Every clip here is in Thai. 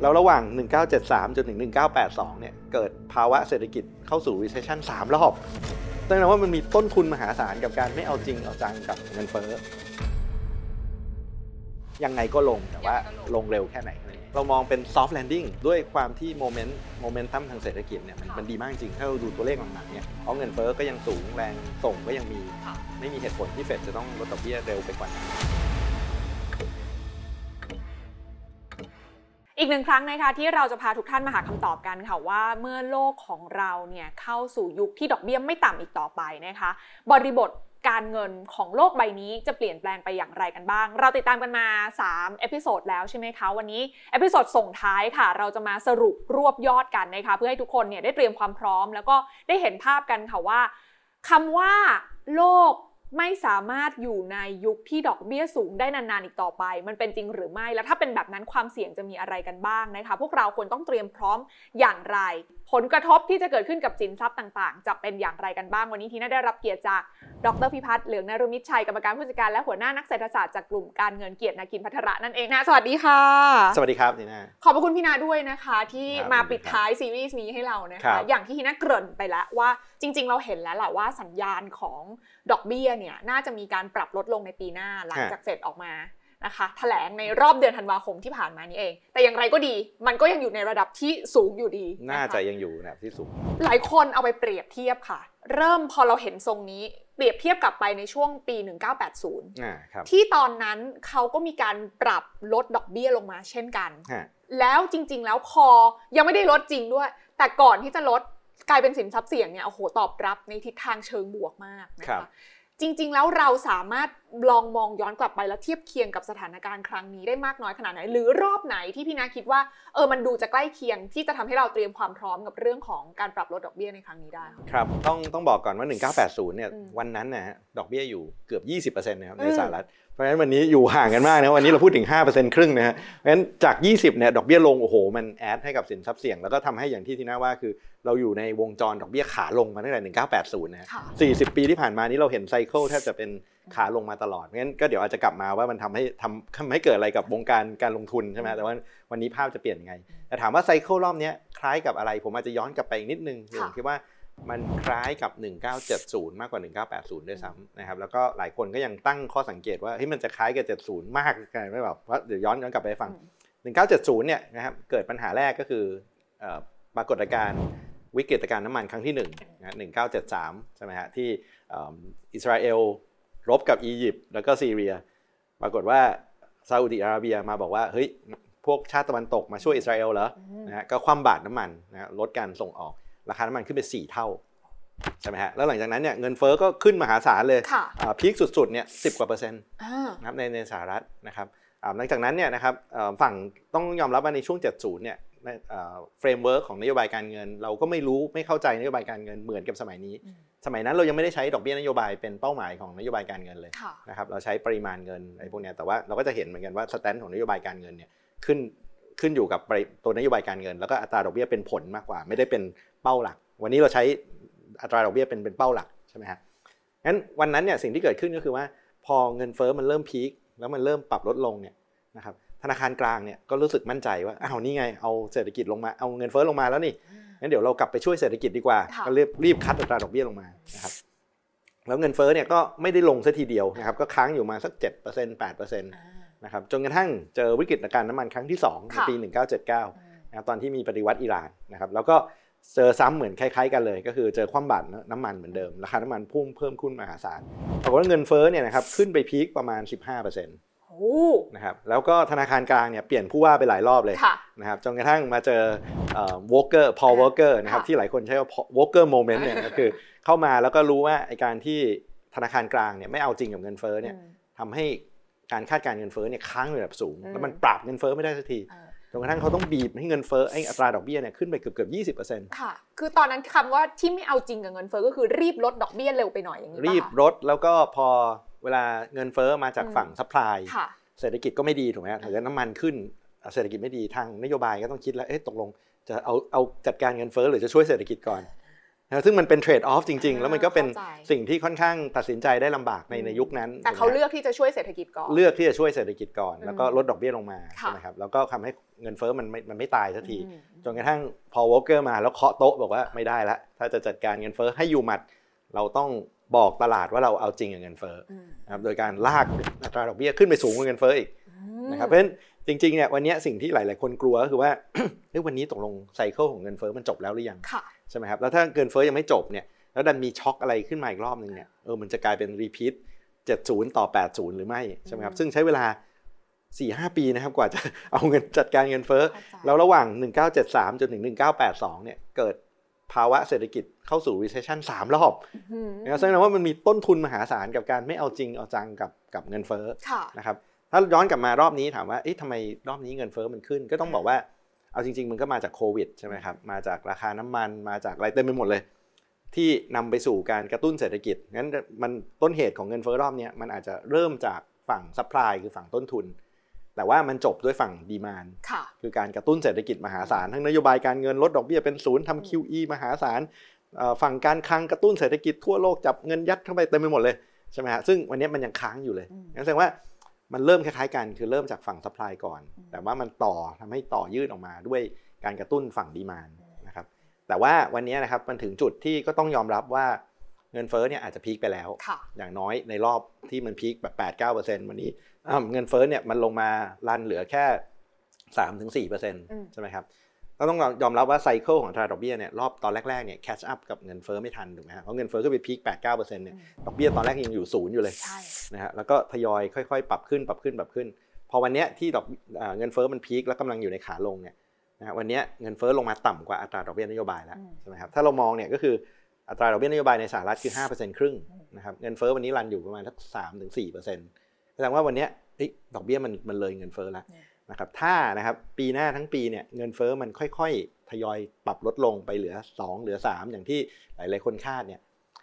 แล้วระหว่าง 1973 จนถึง 1982 เนี่ย เกิดภาวะเศรษฐกิจเข้าสู่ recession 3 รอบแสดงว่ามันมีต้นทุนมหาศาลกับการไม่เอาจริงเอาจังกับเงินเฟ้อ ยังไงก็ลงแต่ว่าลงเร็วแค่ไหน เรามองเป็น soft landing ด้วยความที่โมเมนต์โมเมนตัมทางเศรษฐกิจเนี่ยมันมันดีมากจริง ถ้าเราดูตัวเลขหลังๆเนี่ยเพราะเงินเฟ้อก็ยังสูงแรงส่งก็ยังมี ไม่มีเหตุผลที่เฟดจะต้องลดดอกเบี้ยเร็วไปกว่านั้น อีกหนึ่งครั้งนะคะที่เราจะพาทุกท่านมาหาคำตอบกันค่ะว่าเมื่อโลกของเราเนี่ยเข้าสู่ยุคที่ดอกเบี้ยไม่ต่ำอีกต่อไปนะคะ บริบทการเงินของโลกใบนี้จะเปลี่ยนแปลงไปอย่างไรกันบ้าง เราติดตามกันมา 3 episode แล้วใช่ไหมคะ วันนี้ episode ส่งท้ายค่ะ เราจะมาสรุปรวบยอดกันนะคะ เพื่อให้ทุกคนเนี่ยได้เตรียมความพร้อม แล้วก็ได้เห็นภาพกันค่ะว่าคำว่าโลก ไม่สามารถอยู่ในยุคที่ดอกเบี้ยสูงได้นานๆอีกต่อไป มันเป็นจริงหรือไม่ แล้วถ้าเป็นแบบนั้นความเสี่ยงจะมีอะไรกันบ้างนะคะ พวกเราควรต้องเตรียมพร้อมอย่างไร ผลกระทบที่จะเกิดขึ้นกับสินทรัพย์ต่างๆ จะเป็นอย่างไรกันบ้างวันนี้ทีน่าได้รับเกียรติจาก ดรพิพัฒน์เหลืองนรุมิตรชัยกรรมการผู้จัดการและหัวหน้านักเศรษฐศาสตร์จากกลุ่มการเงินเกียรตินาคินพัทระนั่นเองนะสวัสดีค่ะ สวัสดีครับนีน่าขอบพระคุณพี่นาด้วยนะคะ ที่ครับมาปิดท้ายซีรีส์นี้ให้เรานะครัคะบอย่างที่ทีน่าเกริ่นไปแล้วว่าจริง ๆ เราเห็นแล้วแหละว่าสัญญาณของดอกเบี้ยเนี่ยน่าจะมีการปรับลดลงในปีหน้าหลังจากเฟดออกมานะคะแถลงในรอบเดือนธันวาคมที่ผ่านมานี้เอง แต่อย่างไรก็ดี มันก็ยังอยู่ในระดับที่สูงอยู่ดี น่าคจะยังอยู่ในระดับที่สูง หลายคนเอาไปเปรียบเทียบค่ะ เริ่มพอเราเห็นทรงนี้ เปรียบเทียบกลับไปในช่วงปี 1980อ่าครับที่ตอนนั้นเขาก็มีการปรับลดดอกเบี้ยลงมาเช่นกันฮะแล้วจริง ๆ แล้วพอยังไม่ได้ลดจริงด้วย แต่ก่อนที่จะลดกลายเป็นสินทรัพย์เสี่ยงเนี่ยโอ้โหตอบรับในทิศทางเชิงบวกมากนะครัคะบ จริง ๆ แล้วเราสามารถลองมองย้อนกลับไปแล้วเทียบเคียงกับสถานการณ์ครั้งนี้ได้มากน้อยขนาดไหน หรือรอบไหนที่พี่นาคิดว่าเออมันดูจะใกล้เคียงที่จะทำให้เราเตรียมความพร้อมกับเรื่องของการปรับลดดอกเบี้ยในครั้งนี้ได้ ครับต้องต้องบอกก่อนว่า 1980เนี่ยวันนั้นนะฮะดอกเบี้ยอยู่เกือบ 20%นะครับในสหรัฐ เพราะฉะนั้นวันนี้อยู่ห่างกันมากนะวันนี้เราพูดถึง5%ครึ่งนะฮะเพราะฉะนั้นจาก 20เนี่ยดอกเบี้ยลงโอ้โหมันแอดให้กับสินทรัพย์เสี่ยง แล้วก็ทำให้อย่างที่ทีน่าว่าคือ เราอยู่ในวงจรดอกเบี้ยขาลงมาตั้งแต่ 1980 นะฮะค่ะ40 ปีที่ผ่านมานี้เราเห็นไซเคิลแทบจะเป็นขาลงมาตลอดงั้นก็เดี๋ยวอาจจะกลับมาว่ามันทำให้ทำทำให้เกิดอะไรกับวงการการลงทุนใช่ไหมแต่ว่าวันนี้ภาพจะเปลี่ยนยังไงแต่ถามว่าไซเคิลรอบเนี้ยคล้ายกับอะไร ผมอาจจะย้อนกลับไปอีกนิดนึงผมคิดว่า มันคล้ายกับ 1970 มากกว่า 1980 ด้วยซ้ำนะครับ แล้วก็หลายคนก็ยังตั้งข้อสังเกตว่าเฮ้ยมันจะคล้ายกับ 70 มากกันไม่แบบว่าเดี๋ยวย้อนย้อนกลับไปให้ฟัง 1970 เนี่ยนะครับเกิดปัญหาแรกก็คือเอ่อปรากฏการณ์วิกฤตการณ์น้ำมันครั้งที่1นะ1973 ใช่ไหมฮะที่เอิ่มอิสราเอลรบกับอียิปต์แล้วก็ซีเรีย ปรากฏว่าซาอุดิอาระเบียมาบอกว่าเฮ้ยพวกชาติตะวันตกมาช่วยอิสราเอลเหรออืมนะฮะก็คว่ำบาตรน้ำมันนะฮะลดการส่งออก ราคาน้ำมันขึ้นไป 4 เท่าใช่ไหมฮะแล้วหลังจากนั้นเนี่ยเงินเฟ้อก็ขึ้นมหาศาลเลยค่ะอ่าพีคสุดๆเนี่ยสิกว่าเปอร์เซ็นต์อ่านะครับในในสหรัฐนะครับอ่าหลังจากนั้นเนี่ยนะครับเอ่อฝั่งต้องยอมรับว่าในช่วง 70เนี่ย framework ของนโยบายการเงิน เราก็ไม่รู้ไม่เข้าใจนโยบายการเงินเหมือนกับสมัยนี้อืมสมัยนั้นเรายังไม่ได้ใช้ดอกเบี้ยนโยบายเป็นเป้าหมายของนโยบายการเงินเลยค่ะนะครับเราใช้ปริมาณเงินอะไรพวกเนี้ยแต่ว่าเราก็จะเห็นเหมือนกันว่า stance ของนโยบายการเงินเนี่ยขึ้น ขึ้นอยู่กับปริตัวนโยบายการเงิน แล้วก็อัตราดอกเบี้ยเป็นผลมากกว่า ไม่ได้เป็นเป้าหลัก วันนี้เราใช้อัตราดอกเบี้ยเป็นเป็นเป้าหลักใช่ไหมฮะงั้นวันนั้นเนี่ยสิ่งที่เกิดขึ้นก็คือว่า พอเงินเฟ้อมันเริ่มพีคแล้วมันเริ่มปรับลดลงเนี่ยนะครับธนาคารกลางเนี่ยก็รู้สึกมั่นใจว่าอ้าวนี่ไงเอาเศรษฐกิจลงมาเอาเงินเฟ้อลงมาแล้วนี่งั้นเดี๋ยวเรากลับไปช่วยเศรษฐกิจดีกว่าค่ะก็รีบรีบคัดอัตราดอกเบี้ยลงมานะครับแล้วเงินเฟ้อเนี่ยก็ไม่ได้ลงซะทีเดียวนะครับก็ค้างอยู่มาสัก 7% 8%อ่า นะครับจนกระทั่งเจอวิกฤตการณ์น้ำมันครั้งที่2ในค่ะปี 1979นะครับตอนที่มีปฏิวัติอิหร่านนะครับแล้วก็เจอซ้ำเหมือนคล้ายๆกันเลย ก็คือเจอคว่ำบาตรน้ำมันเหมือนเดิม ราคาน้ำมันพุ่งเพิ่มขึ้นมหาศาลปรากฏว่าเงินเฟ้อเนี่ยนะครับขึ้นไป peak ประมาณ 15%นโอ้ะครับแล้วก็ธนาคารกลางเนี่ยเปลี่ยนผู้ว่าไปหลายรอบเลยค่ะนะครับจนกระทั่งมาเจอ Volcker Paul Volcker นะครับค่ะที่หลายคนใช้ว่า Volcker moment เนี่ยก็คือเข้ามาแล้วก็รู้ว่าไอการที่ธนาคารกลางเนี่ยไม่เอาจริงกับเงินเฟ้อเนี่ยอืมทำให้ การคาดการณ์เงินเฟ้อเนี่ยค้างอยู่ระดับสูงอืมแล้วมันปรับเงินเฟ้อไม่ได้สักทีอ่าจนกระทั่งเขาต้องบีบให้เงินเฟ้อไอ้อัตราดอกเบี้ยเนี่ยขึ้นไปเกือบเกือบยี่สิบเปอร์เซ็นต์ค่ะ คือตอนนั้นคำว่าที่ไม่เอาจริงกับเงินเฟ้อก็คือรีบลดดอกเบี้ยเร็วไปหน่อยอย่างนี้ป่ะรีบคะลดแล้วก็พอเวลาเงินเฟ้อมาจากอืมฝั่ง supply ค่ะเศรษฐกิจก็ไม่ดีถูกไหมฮะถ้าเกิดน้ำมันขึ้นอะเศรษฐกิจไม่ดีทางนโยบายก็ต้องคิดแล้วเอ๊ะตกลงจะเอาเอาจัดการเงินเฟ้อหรือจะช่วยเศรษฐกิจก่อน นะซึ่งมันเป็น trade-off จริงๆอ่าแล้วมันก็เป็นเข้าใจสิ่งที่ค่อนข้างตัดสินใจได้ลำบากในในยุคนั้น แต่เขาถูกไหมเลือกที่จะช่วยเศรษฐกิจก่อน เลือกที่จะช่วยเศรษฐกิจก่อนอืมแล้วก็ลดดอกเบี้ยลงมาค่ะใช่ไหมครับ แล้วก็ทำให้เงินเฟ้อมันไม่มันไม่ตายสักทีอืมจนกระทั่งพอวอลเกอร์มาแล้วเคาะโต๊ะบอกว่าไม่ได้ละ ถ้าจะจัดการเงินเฟ้อให้อยู่หมัด เราต้องบอกตลาดว่าเราเอาจริงกับเงินเฟ้ออืมนะครับ โดยการลากอัตราดอกเบี้ยขึ้นไปสูงกว่าเงินเฟ้ออีกนะครับ เพราะฉะนั้น จริงๆเนี่ยวันเนี้ยสิ่งที่หลาย ๆ คนกลัวก็คือว่าเอ้ยวันนี้ตกลงไซเคิลของเงินเฟ้อมันจบแล้วหรือยังค่ะใช่ไหมครับแล้วถ้าเงินเฟ้อยังไม่จบเนี่ยแล้วดันมีช็อคอะไรขึ้นมาอีกรอบหนึ่งเนี่ยเออมันจะกลายเป็น repeat 70 ต่อ 80 หรือไม่ใช่ไหมครับซึ่งใช้เวลา 4-5 ปีนะครับกว่าจะเอาเงินจัดการเงินเฟ้อเข้าใจแล้วระหว่าง 1973 จนถึง 1982 เนี่ยเกิดภาวะเศรษฐกิจเข้าสู่ recession 3 รอบอืมนะครับแสดงว่ามันมีต้นทุนมหาศาลกับการไม่เอาจริงเอาจังกับกับเงินเฟ้อค่ะนะครับ ถ้าย้อนกลับมารอบนี้ถามว่าเอ๊ะทำไมรอบนี้เงินเฟ้อมันขึ้น ก็ต้องบอกว่าเอาจริง ๆ มันก็มาจากโควิดใช่ไหมครับมาจากราคาน้ำมันมาจากอะไรเต็มไปหมดเลย ที่นำไปสู่การกระตุ้นเศรษฐกิจงั้นมันต้นเหตุของเงินเฟ้อรอบเนี้ยมันอาจจะเริ่มจากฝั่ง supply คือฝั่งต้นทุน แต่ว่ามันจบด้วยฝั่ง demand ค่ะคือการกระตุ้นเศรษฐกิจมหาศาลทั้งนโยบายการเงินลดดอกเบี้ยเป็นศูนย์ทำ QE มหาศาลเอ่อฝั่งการคลังกระตุ้นเศรษฐกิจทั่วโลกจับเงินยัดเข้าไปเต็มไปหมดเลยใช่ไหมฮะซึ่งวันนี้มันยังค้างอยู่เลยอืมงั้นแสดงว่า มันเริ่มคล้ายๆกันคือเริ่มจากฝั่ง supply ก่อนอืมแต่ว่ามันต่อทำให้ต่อยืดออกมาด้วยการกระตุ้นฝั่ง demand นะครับแต่ว่าวันนี้นะครับมันถึงจุดที่ก็ต้องยอมรับว่าเงินเฟ้อเนี่ยอาจจะ peak ไปแล้วค่ะอย่างน้อยในรอบที่มัน peak แบบ8 9วันนี้อ่าเงินเฟ้อเนี่ยมันลงมา run เหลือแค่ 3-4%ถึง4%ใช่ไหมครับ ก็ต้องยอมรับว่า cycle ของอัตราดอกเบี้ยเนี่ยรอบตอนแรกๆเนี่ย catch up กับเงินเฟ้อไม่ทันถูกไหมฮะเพราะเงินเฟ้อก็ไป peak 8 9%เนี่ยดอกเบี้ยตอนแรกยังอยู่ศูนย์อยู่เลยใช่นะฮะแล้วก็ทยอยค่อยๆ ปรับขึ้นปรับขึ้นปรับขึ้น พอวันเนี้ยที่ดอกอ่าเงินเฟ้อมันพีคแล้วกำลังอยู่ในขาลงเนี่ยนะฮะวันเนี้ยเงินเฟ้อลงมาต่ำกว่าอัตราดอกเบี้ยนโยบายแล้วอืมใช่ไหมครับถ้าเรามองเนี่ยก็คืออัตราดอกเบี้ยนโยบายในสหรัฐคือ5%ครึ่งนะครับเงินเฟ้อวันนี้รันอยู่ประมาณสัก3ถึง4แสดงว่าวันเนี้ยเอ้ยดอกเบี้ยมันมันเลยเงินเฟ้อแล้ว นะครับถ้านะครับปีหน้าทั้งปีเนี่ยเงินเฟ้อมันค่อยๆ ทยอยปรับลดลงไปเหลือ 2 เหลือ 3 อย่างที่หลายๆคนคาดเนี่ย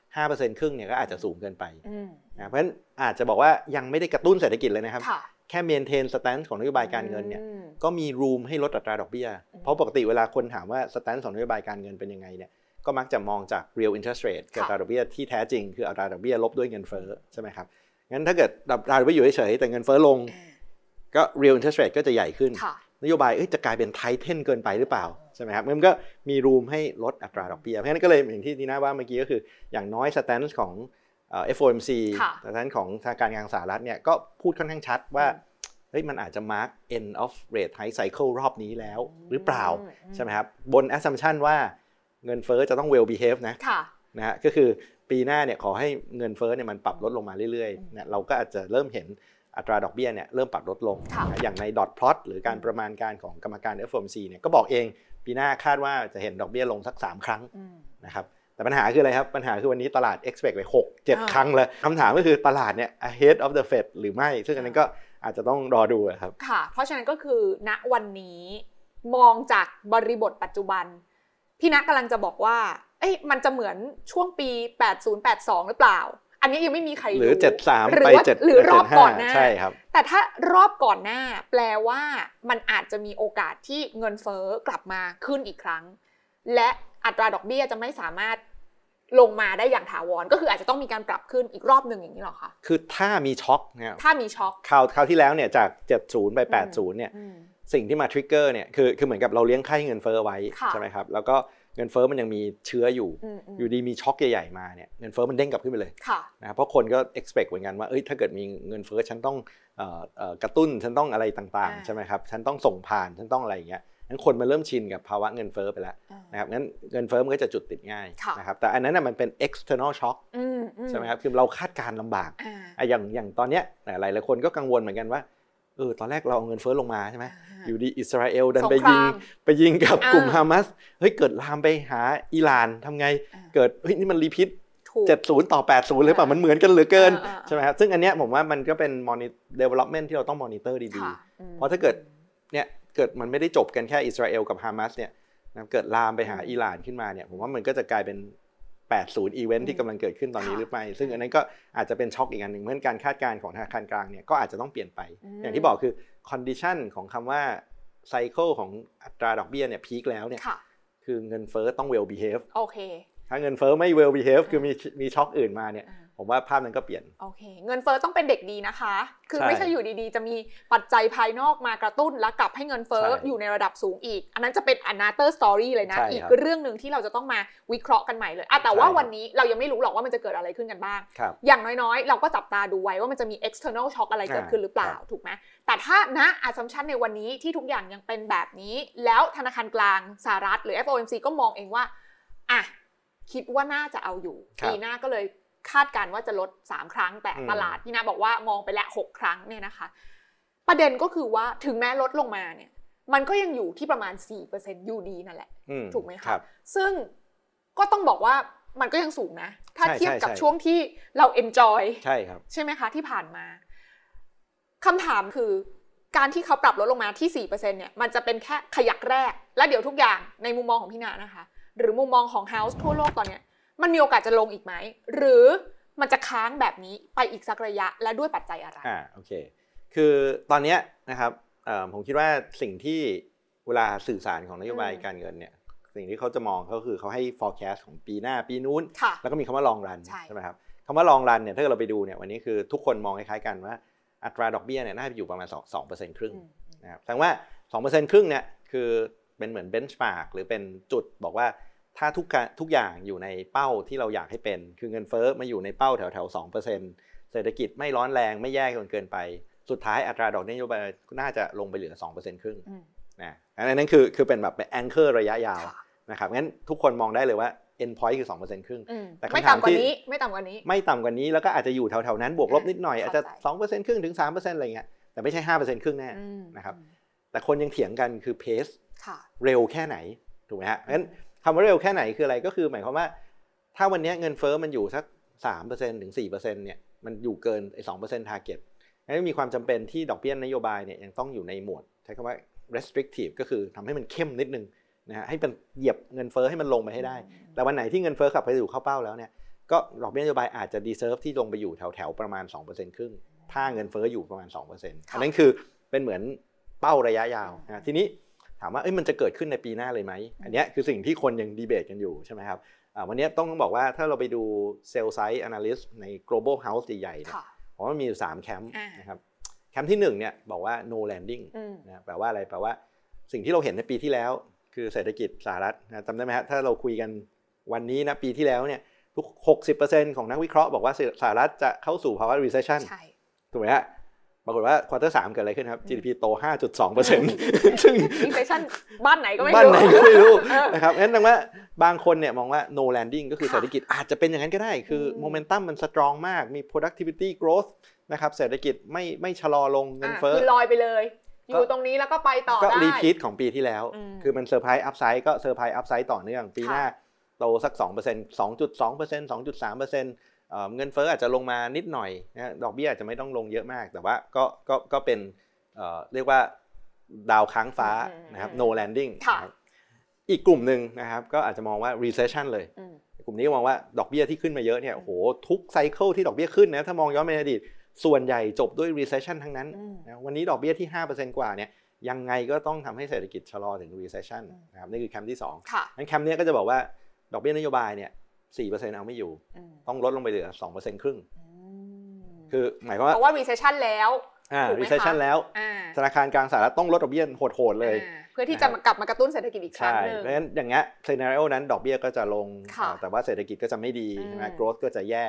5%ครึ่งเนี่ยก็อาจจะสูงเกินไปอืมนะเพราะฉะนั้นอาจจะบอกว่ายังไม่ได้กระตุ้นเศรษฐกิจเลยนะครับค่ะแค่ maintain stance ของนโยบายการเงินเนี่ยอืมก็มี room ให้ลดอัตราดอกเบี้ยอืมเพราะปกติเวลาคนถามว่า stance ของนโยบายการเงินเป็นยังไงเนี่ยก็มักจะมองจาก real interest rate คืออัตราดอกเบี้ยที่แท้จริงคืออัตราดอกเบี้ยลบด้วยเงินเฟ้อใช่ไหมครับงั้นถ้าเกิดอัตราดอกเบี้ยอยู่เฉยๆแต่เงินเฟ้อลง ก็ real interest rate ก็จะใหญ่ขึ้นค่ะนโยบายเอ้ยจะกลายเป็น tighten เกินไปหรือเปล่า ใช่ไหมครับมันก็มี room ให้ลดอัตราดอกเบี้ยเพราะฉะนั้นก็เลยอย่างที่ทีน่าว่าเมื่อกี้ก็คืออย่างน้อย stance ของเอ่อ FOMC ค่ะ stance ของธนาคารกลางสหรัฐเนี่ยก็พูดค่อนข้างชัดว่าเฮ้ยมันอาจจะ mark end of rate hike cycle รอบนี้แล้วหรือเปล่าอืมใช่ไหมครับ บน assumption ว่าเงินเฟ้อจะต้อง well behave นะค่ะนะฮะก็คือปีหน้าเนี่ยขอให้เงินเฟ้อเนี่ยมันปรับลดลงมาเรื่อยๆเนี่ยเราก็อาจจะเริ่มเห็น อัตราดอกเบี้ยเนี่ยเริ่มปรับลดลงค่ะนะอย่างใน dot plot หรือการประมาณการของกรรมการ FOMC เนี่ยก็บอกเองปีหน้าคาดว่าจะเห็นดอกเบี้ยลงสัก 3 ครั้งอืมนะครับแต่ปัญหาคืออะไรครับ ปัญหาคือวันนี้ตลาด expect ไป6อ่า7ครั้งเลยคำถามก็คือตลาดเนี่ย ahead of the Fed หรือไม่ ซึ่งอันนั้นก็อาจจะต้องรอดูอะครับค่ะ เพราะฉะนั้นก็คือณวันนี้มองจากบริบทปัจจุบัน พี่นักกำลังจะบอกว่าเอ้ยมันจะเหมือนช่วงปี 8082 หรือเปล่า อันนี้ยังไม่มีใครหรือรู้73หรือไปว่า7หรือรอบก่อนหน้าใช่ครับ แต่ถ้ารอบก่อนหน้า แปลว่ามันอาจจะมีโอกาสที่เงินเฟ้อกลับมาขึ้นอีกครั้ง และอัตราดอกเบี้ยจะไม่สามารถลงมาได้อย่างถาวรก็คืออาจจะต้องมีการปรับขึ้นอีกรอบหนึ่งอย่างนี้เหรอคะคือถ้ามีช็อคเนี่ยถ้ามีช็อคคราวคราวที่แล้วเนี่ยจาก 70 ไป 80เนี่ยอืมสิ่งที่มาทริกเกอร์เนี่ยคือคือเหมือนกับเราเลี้ยงไข้เงินเฟ้อไว้ค่ะใช่ไหมครับแล้วก็ เงินเฟ้อมันยังมีเชื้ออยู่อืมอืมอยู่ดีมีช็อคใหญ่ๆมาเนี่ยเงินเฟ้อมันเด้งกลับขึ้นไปเลยค่ะนะครับเพราะคนก็ expect เหมือนกันว่าเอ้ยถ้าเกิดมีเงินเฟ้อฉันต้องเอ่อเอ่อกระตุ้นฉันต้องอะไรต่างอ่าๆใช่ไหมครับฉันต้องส่งผ่านฉันต้องอะไรอย่างเงี้ยงั้นคนมันเริ่มชินกับภาวะเงินเฟ้อไปแล้วอ่านะครับงั้นเงินเฟ้อมันก็จะจุดติดง่ายค่ะนะครับแต่อันนั้นน่ะมันเป็น external shock อืมอืใช่ไหมครับคือเราคาดการณ์ลำบากอ่าอะอย่างอย่างตอนเนี้ยหลายหลายๆคนก็กังวลเหมือนกันว่าเออตอนแรกเราเอาเงินเฟ้อลงมาใช่ไหม อยู่ดีอิสราเอลดันไปสงครามยิงไปยิงกับอ่ากลุ่มฮามาสเฮ้ยเกิดลามไปหาอิหร่านทำไงอ่าเกิดเฮ้ยนี่มันรีพิทถูก70 ต่อ 80 เลยเปล่ามันเหมือนกันเหลือเกินอ่าอ่าใช่ไหมครับซึ่งอันเนี้ยผมว่ามันก็เป็น monitor development ที่เราต้อง monitor ดีค่ะอืมเพราะถ้าเกิดๆเนี่ยเกิดมันไม่ได้จบกันแค่อิสราเอลกับฮามาสเนี่ยนะเกิดลามไปหาอืมอิหร่านขึ้นมาเนี่ยผมว่ามันก็จะกลายเป็น 80 อีเวนอืมที่กำลังเกิดขึ้นตอนนี้ค่ะหรือไม่ซึ่งอันนั้นก็อาจจะเป็นช็อคอีกอันหนึ่งเพราะฉะนั้นการคาดการณ์ของธนาคารกลางเนี่ยก็อาจจะต้องเปลี่ยนไปอืมอย่างที่บอกคือ condition ของคำว่า cycle ของอัตราดอกเบี้ยเนี่ย peak แล้วเนี่ยค่ะคือเงินเฟ้อต้อง well behave โอเคถ้าเงินเฟ้อไม่ well behave คือมีมีช็อคอื่นมาเนี่ยอ่า ผมว่าภาพนั้นก็เปลี่ยนโอเค เงินเฟ้อต้องเป็นเด็กดีนะคะ คือใช่ไม่ใช่อยู่ดีๆ จะมีปัจจัยภายนอกมากระตุ้นแล้วกลับให้เงินเฟ้อใช่อยู่ในระดับสูงอีก อันนั้นจะเป็น another story เลยนะใช่อีกครับเรื่องหนึ่งที่เราจะต้องมาวิเคราะห์กันใหม่เลยอะแต่ว่าใช่ครับวันนี้เรายังไม่รู้หรอกว่ามันจะเกิดอะไรขึ้นกันบ้างครับอย่างน้อยๆ เราก็จับตาดูไว้ว่ามันจะมี external shock อะไรเกิดขึ้นหรือเปล่าครับถูกไหมแต่ถ้าณ assumption ในวันนี้ที่ทุกอย่างยังเป็นแบบนี้ แล้วธนาคารกลางสหรัฐหรือ FOMC ก็มองเองว่าอะคิดว่าน่าจะเอาอยู่ครับปีหน้าก็เลย คาดการณ์ว่าจะลด 3 ครั้ง แต่อืมตลาดพี่นาบอกว่ามองไปแล้ว6ครั้งเนี่ยนะคะ ประเด็นก็คือว่าถึงแม้ลดลงมาเนี่ย มันก็ยังอยู่ที่ประมาณ 4%อยู่ดีนั่นแหละอืถูกไหมคะรับซึ่งก็ต้องบอกว่ามันก็ยังสูงนะ ถ้าใช่เทียบกับใช่ช่วงที่เรา enjoy ใช่ครับ ใช่ไหมคะ ที่ผ่านมาคำถามคือการที่เขาปรับลดลงมาที่ 4%เนี่ยมันจะเป็นแค่ขยักแรก และเดี๋ยวทุกอย่างในมุมมองของพี่นานะคะ หรือมุมมองของ House ทั่วโลกตอนเนี้ย มันมีโอกาสจะลงอีกไหม หรือมันจะค้างแบบนี้ไปอีกสักระยะและด้วยปัจจัยอะไร อ่าโอเค คือตอนเนี้ยนะครับเอ่อผมคิดว่าสิ่งที่เวลาสื่อสารของนโยบายอืมการเงินเนี่ย สิ่งที่เขาจะมองก็คือเขาให้ forecast ของปีหน้าปีนู้น ค่ะ แล้วก็มีคำว่า long run ใช่ ไหมครับคำว่า long run เนี่ยถ้าเกิดเราไปดูเนี่ยวันนี้คือทุกคนมองคล้ายๆกันว่าอัตราดอกเบี้ยเนี่ยน่าจะอยู่ประมาณ2 2%ครึ่ง อืมนะครับแสดงว่า 2%ครึ่งเนี่ย คือเป็นเหมือนเบนช์มาร์กหรือเป็นจุดบอกว่า ถ้าทุกการทุกอย่างอยู่ในเป้าที่เราอยากให้เป็น คือเงินเฟ้อมาอยู่ในเป้าแถวแถวๆ2%เศรษฐกิจไม่ร้อนแรงไม่แย่จนเกินไป สุดท้ายอัตราดอกเบี้ยนโยบายน่าจะลงไปเหลือ2%ครึ่งอืมนะอันนั้นคือคือเป็นแบบเป็นแองเกอร์ระยะยาวค่ะนะครับงั้นทุกคนมองได้เลยว่า end point คือ 2%ครึ่งอืมแต่คำไม่ถามต่ำกว่าที่นี้ ไม่ต่ำกว่านี้ ไม่ต่ำกว่านี้ แล้วก็อาจจะอยู่แถวๆ นั้น บวกลบนิดหน่อยเข้าอาจจะใจ2%ครึ่งถึง 3%อะไรเงี้ย แต่ไม่ใช่ 5%ครึ่งแน่อืมนะครับ แต่คนยังเถียงกันคือ pace ค่ะเร็วแค่ไหน ถูกไหมฮะงั้น คำว่าเร็วแค่ไหนคืออะไรก็คือหมายความว่า ถ้าวันนี้เงินเฟ้อมันอยู่สัก3%ถึง4%เนี่ยมันอยู่เกินไอ้2% target งั้นมีความจำเป็นที่ดอกเบี้ยนโยบายเนี่ยยังต้องอยู่ในหมวด ใช้คำว่า restrictive ก็คือทำให้มันเข้มนิดนึงนะฮะให้เป็นเหยียบเงินเฟ้อให้มันลงไปให้ได้ แต่วันไหนที่เงินเฟ้อกลับไปสู่เข้าเป้าแล้วเนี่ยก็ดอกเบี้ยนโยบายอาจจะ deserve ที่ลงไปอยู่แถวแถวๆประมาณ2%ครึ่งถ้าเงินเฟ้ออยู่ประมาณ2%อันนั้นคือเป็นเหมือนเป้าระยะยาวนะทีนี้ ถามว่าเอ้ยมันจะเกิดขึ้นในปีหน้าเลยไหมอันเนี้ยคือสิ่งที่คนยังดีเบตกันอยู่ใช่ไหมครับอ่าวันเนี้ยต้องบอกว่าถ้าเราไปดูเซลล์ไซส์ analyst ใน global house ใหญ่ๆเนี่ยค่ะผมว่ามีอยู่สามแคมป์อ่านะครับแคมป์ที่หนึ่งเนี่ยบอกว่า no landing อืมนะแปลว่าอะไรแปลว่าสิ่งที่เราเห็นในปีที่แล้ว คือเศรษฐกิจสหรัฐนะจำได้ไหมฮะถ้าเราคุยกันวันนี้นะปีที่แล้วเนี่ยทุก 60%ของนักวิเคราะห์บอกว่าสหรัฐจะเข้าสู่ภาวะ recession ใช่ถูกไหมฮะปรากฏว่า quarter สามเกิดอะไรขึ้นครับ GDP โต 5.2%ซึ่ง inflation บ้านไหนก็ไม่บ้านรู้ไหนก็ไม่รู้เออนะครับงั้นแปลว่าบางคนเนี่ยมองว่า no landing ก็คือค่ะเศรษฐกิจอาจจะเป็นอย่างนั้นก็ได้ คือมโมเมนตัมมัน strong มาก มี productivity growth นะครับเศรษฐกิจไม่ไม่ชะลอลงเงินเฟ้ออะคือลอยอยไปเลย อยู่ตรงนี้แล้วก็ไปต่อก็ได้ repeatของปีที่แล้วอืมคือมัน surprise upside ก็ surprise upside ต่อเนื่อง ปีหน้าโตสัก2% 2.2% 2.3% เอ่อเงินเฟ้ออาจจะลงมานิดหน่อยนะดอกเบี้ยอาจจะไม่ต้องลงเยอะมาก แต่ว่าก็ก็ก็เป็นเอ่อเรียกว่าดาวค้างฟ้าอืมนะครับอืม no landing ค่ะนะครับอีกกลุ่มหนึ่งนะครับก็อาจจะมองว่า recession เลยอืมกลุ่มนี้ก็มองว่าดอกเบี้ยที่ขึ้นมาเยอะเนี่ยโอ้โหทุก cycle ที่ดอกเบี้ยขึ้นนะถ้ามองย้อนไปในอดีตส่วนใหญ่จบด้วย recession ทั้งนั้นอืมนะวันนี้ดอกเบี้ยที่ 5%กว่าเนี่ยยังไงก็ต้องทำให้เศรษฐกิจชะลอถึง recession อืมนะครับนี่คือแคมป์ที่2ค่ะงั้นแคมป์เนี้ยก็จะบอกว่าดอกเบี้ยนโยบายเนี่ย 4%เอาไม่อยู่อืมต้องลดลงไปเหลือ2%ครึ่งอืมคือหมายความว่าเพราะว่า recession แล้วอ่าถูกไหมคะ recession แล้วอ่าธนาคารกลางสหรัฐต้องลดดอกเบี้ยโหดๆเลยอ่าเพื่อที่จะมากลับมากระตุ้นเศรษฐกิจอีกครั้งใช่หนึ่งเพราะฉะนั้นอย่างเงี้ยซีนารีโอนั้นดอกเบี้ยก็จะลงค่ะอ่าแต่ว่าเศรษฐกิจก็จะไม่ดีอืมใช่ไหม growth ก็จะแย่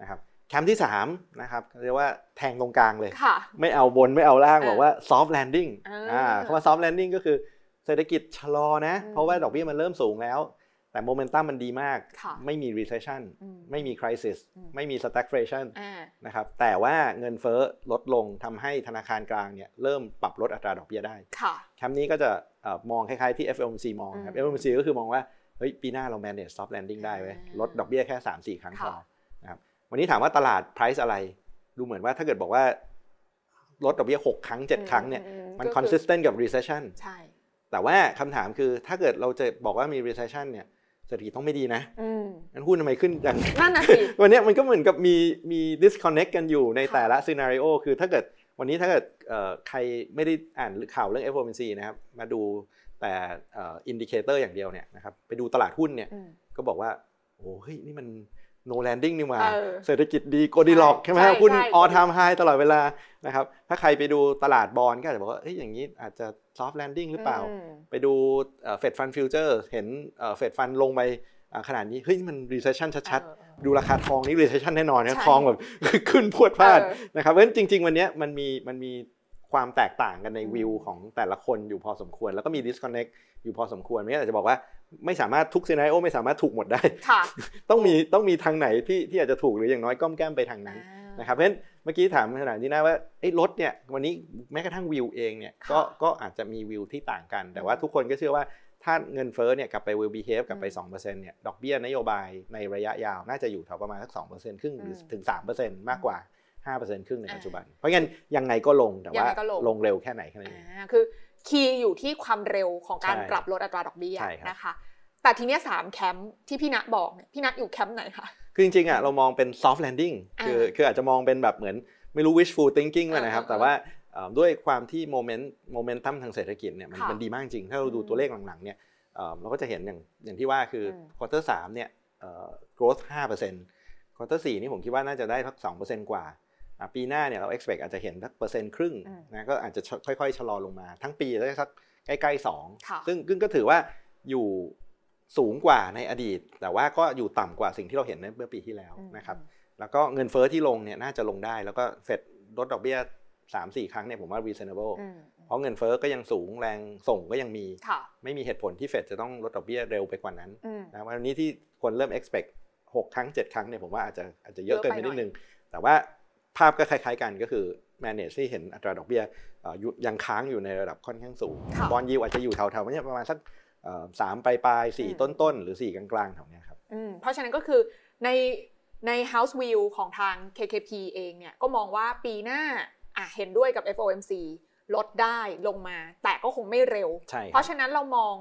นะครับแคมป์ที่3นะครับเรียกว่าแทงตรงกลางเลยค่ะไม่เอาบนไม่เอาล่างอ่าบอกว่า soft landing อ่าอ่าคำว่า soft landing ก็คือเศรษฐกิจชะลอนะอืมเพราะว่าดอกเบี้ยมันเริ่มสูงแล้ว แต่โมเมนตัมมันดีมากค่ะไม่มี recession อืมไม่มี crisis อืมไม่มี stagflation อ่านะครับ แต่ว่าเงินเฟ้อลดลงทำให้ธนาคารกลางเนี่ยเริ่มปรับลดอัตราดอกเบี้ยได้ค่ะแคมป์นี้ก็จะเอ่อมองคล้ายๆที่ FOMC มองครับอืม FOMC ก็คือมองว่า เฮ้ย ปีหน้าเรา manage soft landing ได้เว้ยอ่าลดดอกเบี้ยแค่ 3-4 ครั้งพอค่ะนะครับ วันนี้ถามว่าตลาด price อะไร ดูเหมือนว่าถ้าเกิดบอกว่าลดดอกเบี้ย 6 ครั้ง 7 ครั้งเนี่ยอืมันก็คือ consistent กับ recession ใช่ แต่ว่าคำถามคือถ้าเกิดเราจะบอกว่ามี recession เนี่ย เศรษฐกิจต้องไม่ดีนะอืมงั้นหุ้นทำไมขึ้นอย่างนั่นน่ะสิวันเนี้ยมันก็เหมือนกับมีมี disconnect กันอยู่ในค่ะแต่ละ scenario คือถ้าเกิดวันนี้ถ้าเกิดเอ่อใครไม่ได้อ่านข่าวเรื่อง FOMC นะครับ มาดูแต่ indicator อย่างเดียวเนี่ยนะครับ ไปดูตลาดหุ้นเนี่ยอืมก็บอกว่า โอ้เฮ้ย นี่มัน no landing นี่หว่าเออเศรษฐกิจดี Goldilocks ใช่ไหมใช่หุ้นใช่ all time high ตลอดเวลานะครับถ้าใครไปดูตลาดบอลก็อาจจะบอกว่าเฮ้ยอย่างนี้อาจจะ soft landing หรือเปล่าอืมไปดู Fed fund future เห็น Fed fund ลงไปอ่าขนาดนี้เฮ้ยนี่มัน recession ชัดเออเออๆดูราคาทองนี่ recession แน่นอนนะใช่ทองแบบขึ้นพรวดพลาดเออนะครับเพราะฉะนั้นจริง ๆ วันเนี้ยมันมีมันมีความแตกต่างกันในอืมวิวของแต่ละคนอยู่พอสมควร แล้วก็มี disconnect อยู่พอสมควรไม่อาจจะบอกว่า ไม่สามารถทุกซีนารีโอไม่สามารถถูกหมดได้ค่ะต้องมีต้องมีทางไหนที่ที่อาจจะถูกหรืออย่างน้อยก้อมแก้มไปทางนั้นอ่านะครับเพราะฉะนั้นเมื่อกี้ถามขนาดนี้นะว่าไอ้รถเนี่ยวันนี้แม้กระทั่งวิวเองเนี่ยก็ค่ะก็อาจจะมีวิวที่ต่างกัน แต่ว่าอืมทุกคนก็เชื่อว่าถ้าเงินเฟ้อเนี่ยกลับไป will behave กลับไปอืม2%เนี่ยดอกเบี้ยนโยบายในระยะยาวน่าจะอยู่แถวประมาณสัก 2%ครึ่งหรืออืมถึง 3%มากกว่า5%ครึ่งในอ่าปัจจุบัน เพราะงั้นยังไงก็ลงแต่ยังว่าไงก็ลงลงเร็วแค่ไหนแค่นั้นเองอ่าคือ คีย์อยู่ที่ความเร็วของการใช่ปรับลดอัตราดอกเบี้ยใช่ครับนะคะ แต่ทีเนี้ยสามแคมป์ที่พี่ณบอกเนี่ยพี่ณอยู่แคมป์ไหนคะคือจริงๆอะเรามองเป็น soft landing อ่าคือคืออาจจะมองเป็นแบบเหมือนไม่รู้ wishful thinking เลยนะครับอ่าแต่ว่าเอ่อด้วยความที่โมเมนต์โมเมนตัมทางเศรษฐกิจเนี่ยมันค่ะมันดีมากจริง ถ้าเราดูอืมตัวเลขหลังๆเนี่ยเอ่อเราก็จะเห็นอย่างอย่างที่ว่าคืออม quarter สามเนี่ยเอ่อ growth 5% quarter สี่นี่ผมคิดว่าน่าจะได้สัก2%กว่าอะ ปีหน้าเนี่ยเรา expect อาจจะเห็นสักเปอร์เซ็นต์ครึ่งอืมนะก็อาจจะค่อยๆชะลอลงมา ทั้งปีได้สักใกล้ๆสองค่ะซึ่งซึ่งก็ถือว่าอยู่สูงกว่าในอดีต แต่ว่าก็อยู่ต่ำกว่าสิ่งที่เราเห็นในเมื่อปีที่แล้วอืมนะครับ แล้วก็เงินเฟ้อที่ลงเนี่ยน่าจะลงได้ แล้วก็เฟดลดดอกเบี้ย3 4ครั้งเนี่ยผมว่า reasonable อืมเพราะเงินเฟ้อก็ยังสูงแรงส่งก็ยังมีค่ะไม่มีเหตุผลที่เฟดจะต้องลดดอกเบี้ยเร็วไปกว่านั้นอืมนะวันนี้ที่คนเริ่ม expect 6 ครั้ง 7 ครั้งเนี่ยผมว่าอาจจะอาจจะเยอะเกินไปเยอะไปหน่นิอยดนึง แต่ว่า ภาพก็คล้ายๆกันก็คือ manage ที่เห็นอัตราดอกเบี้ยเอ่ออยู่ยังค้างอยู่ในระดับค่อนข้างสูงค่ะบอลยิวอาจจะอยู่แถวๆเนี่ยประมาณสักเอ่อสามปลายปลายๆสี่อืมต้นๆ หรือสี่กลางๆแถวเนี้ยครับอืมเพราะฉะนั้นก็คือในใน House View ของทาง KKP เองเนี่ยก็มองว่าปีหน้าอะเห็นด้วยกับ FOMC ลดได้ลงมา แต่ก็คงไม่เร็วใช่ครับเพราะฉะนั้นเรามอง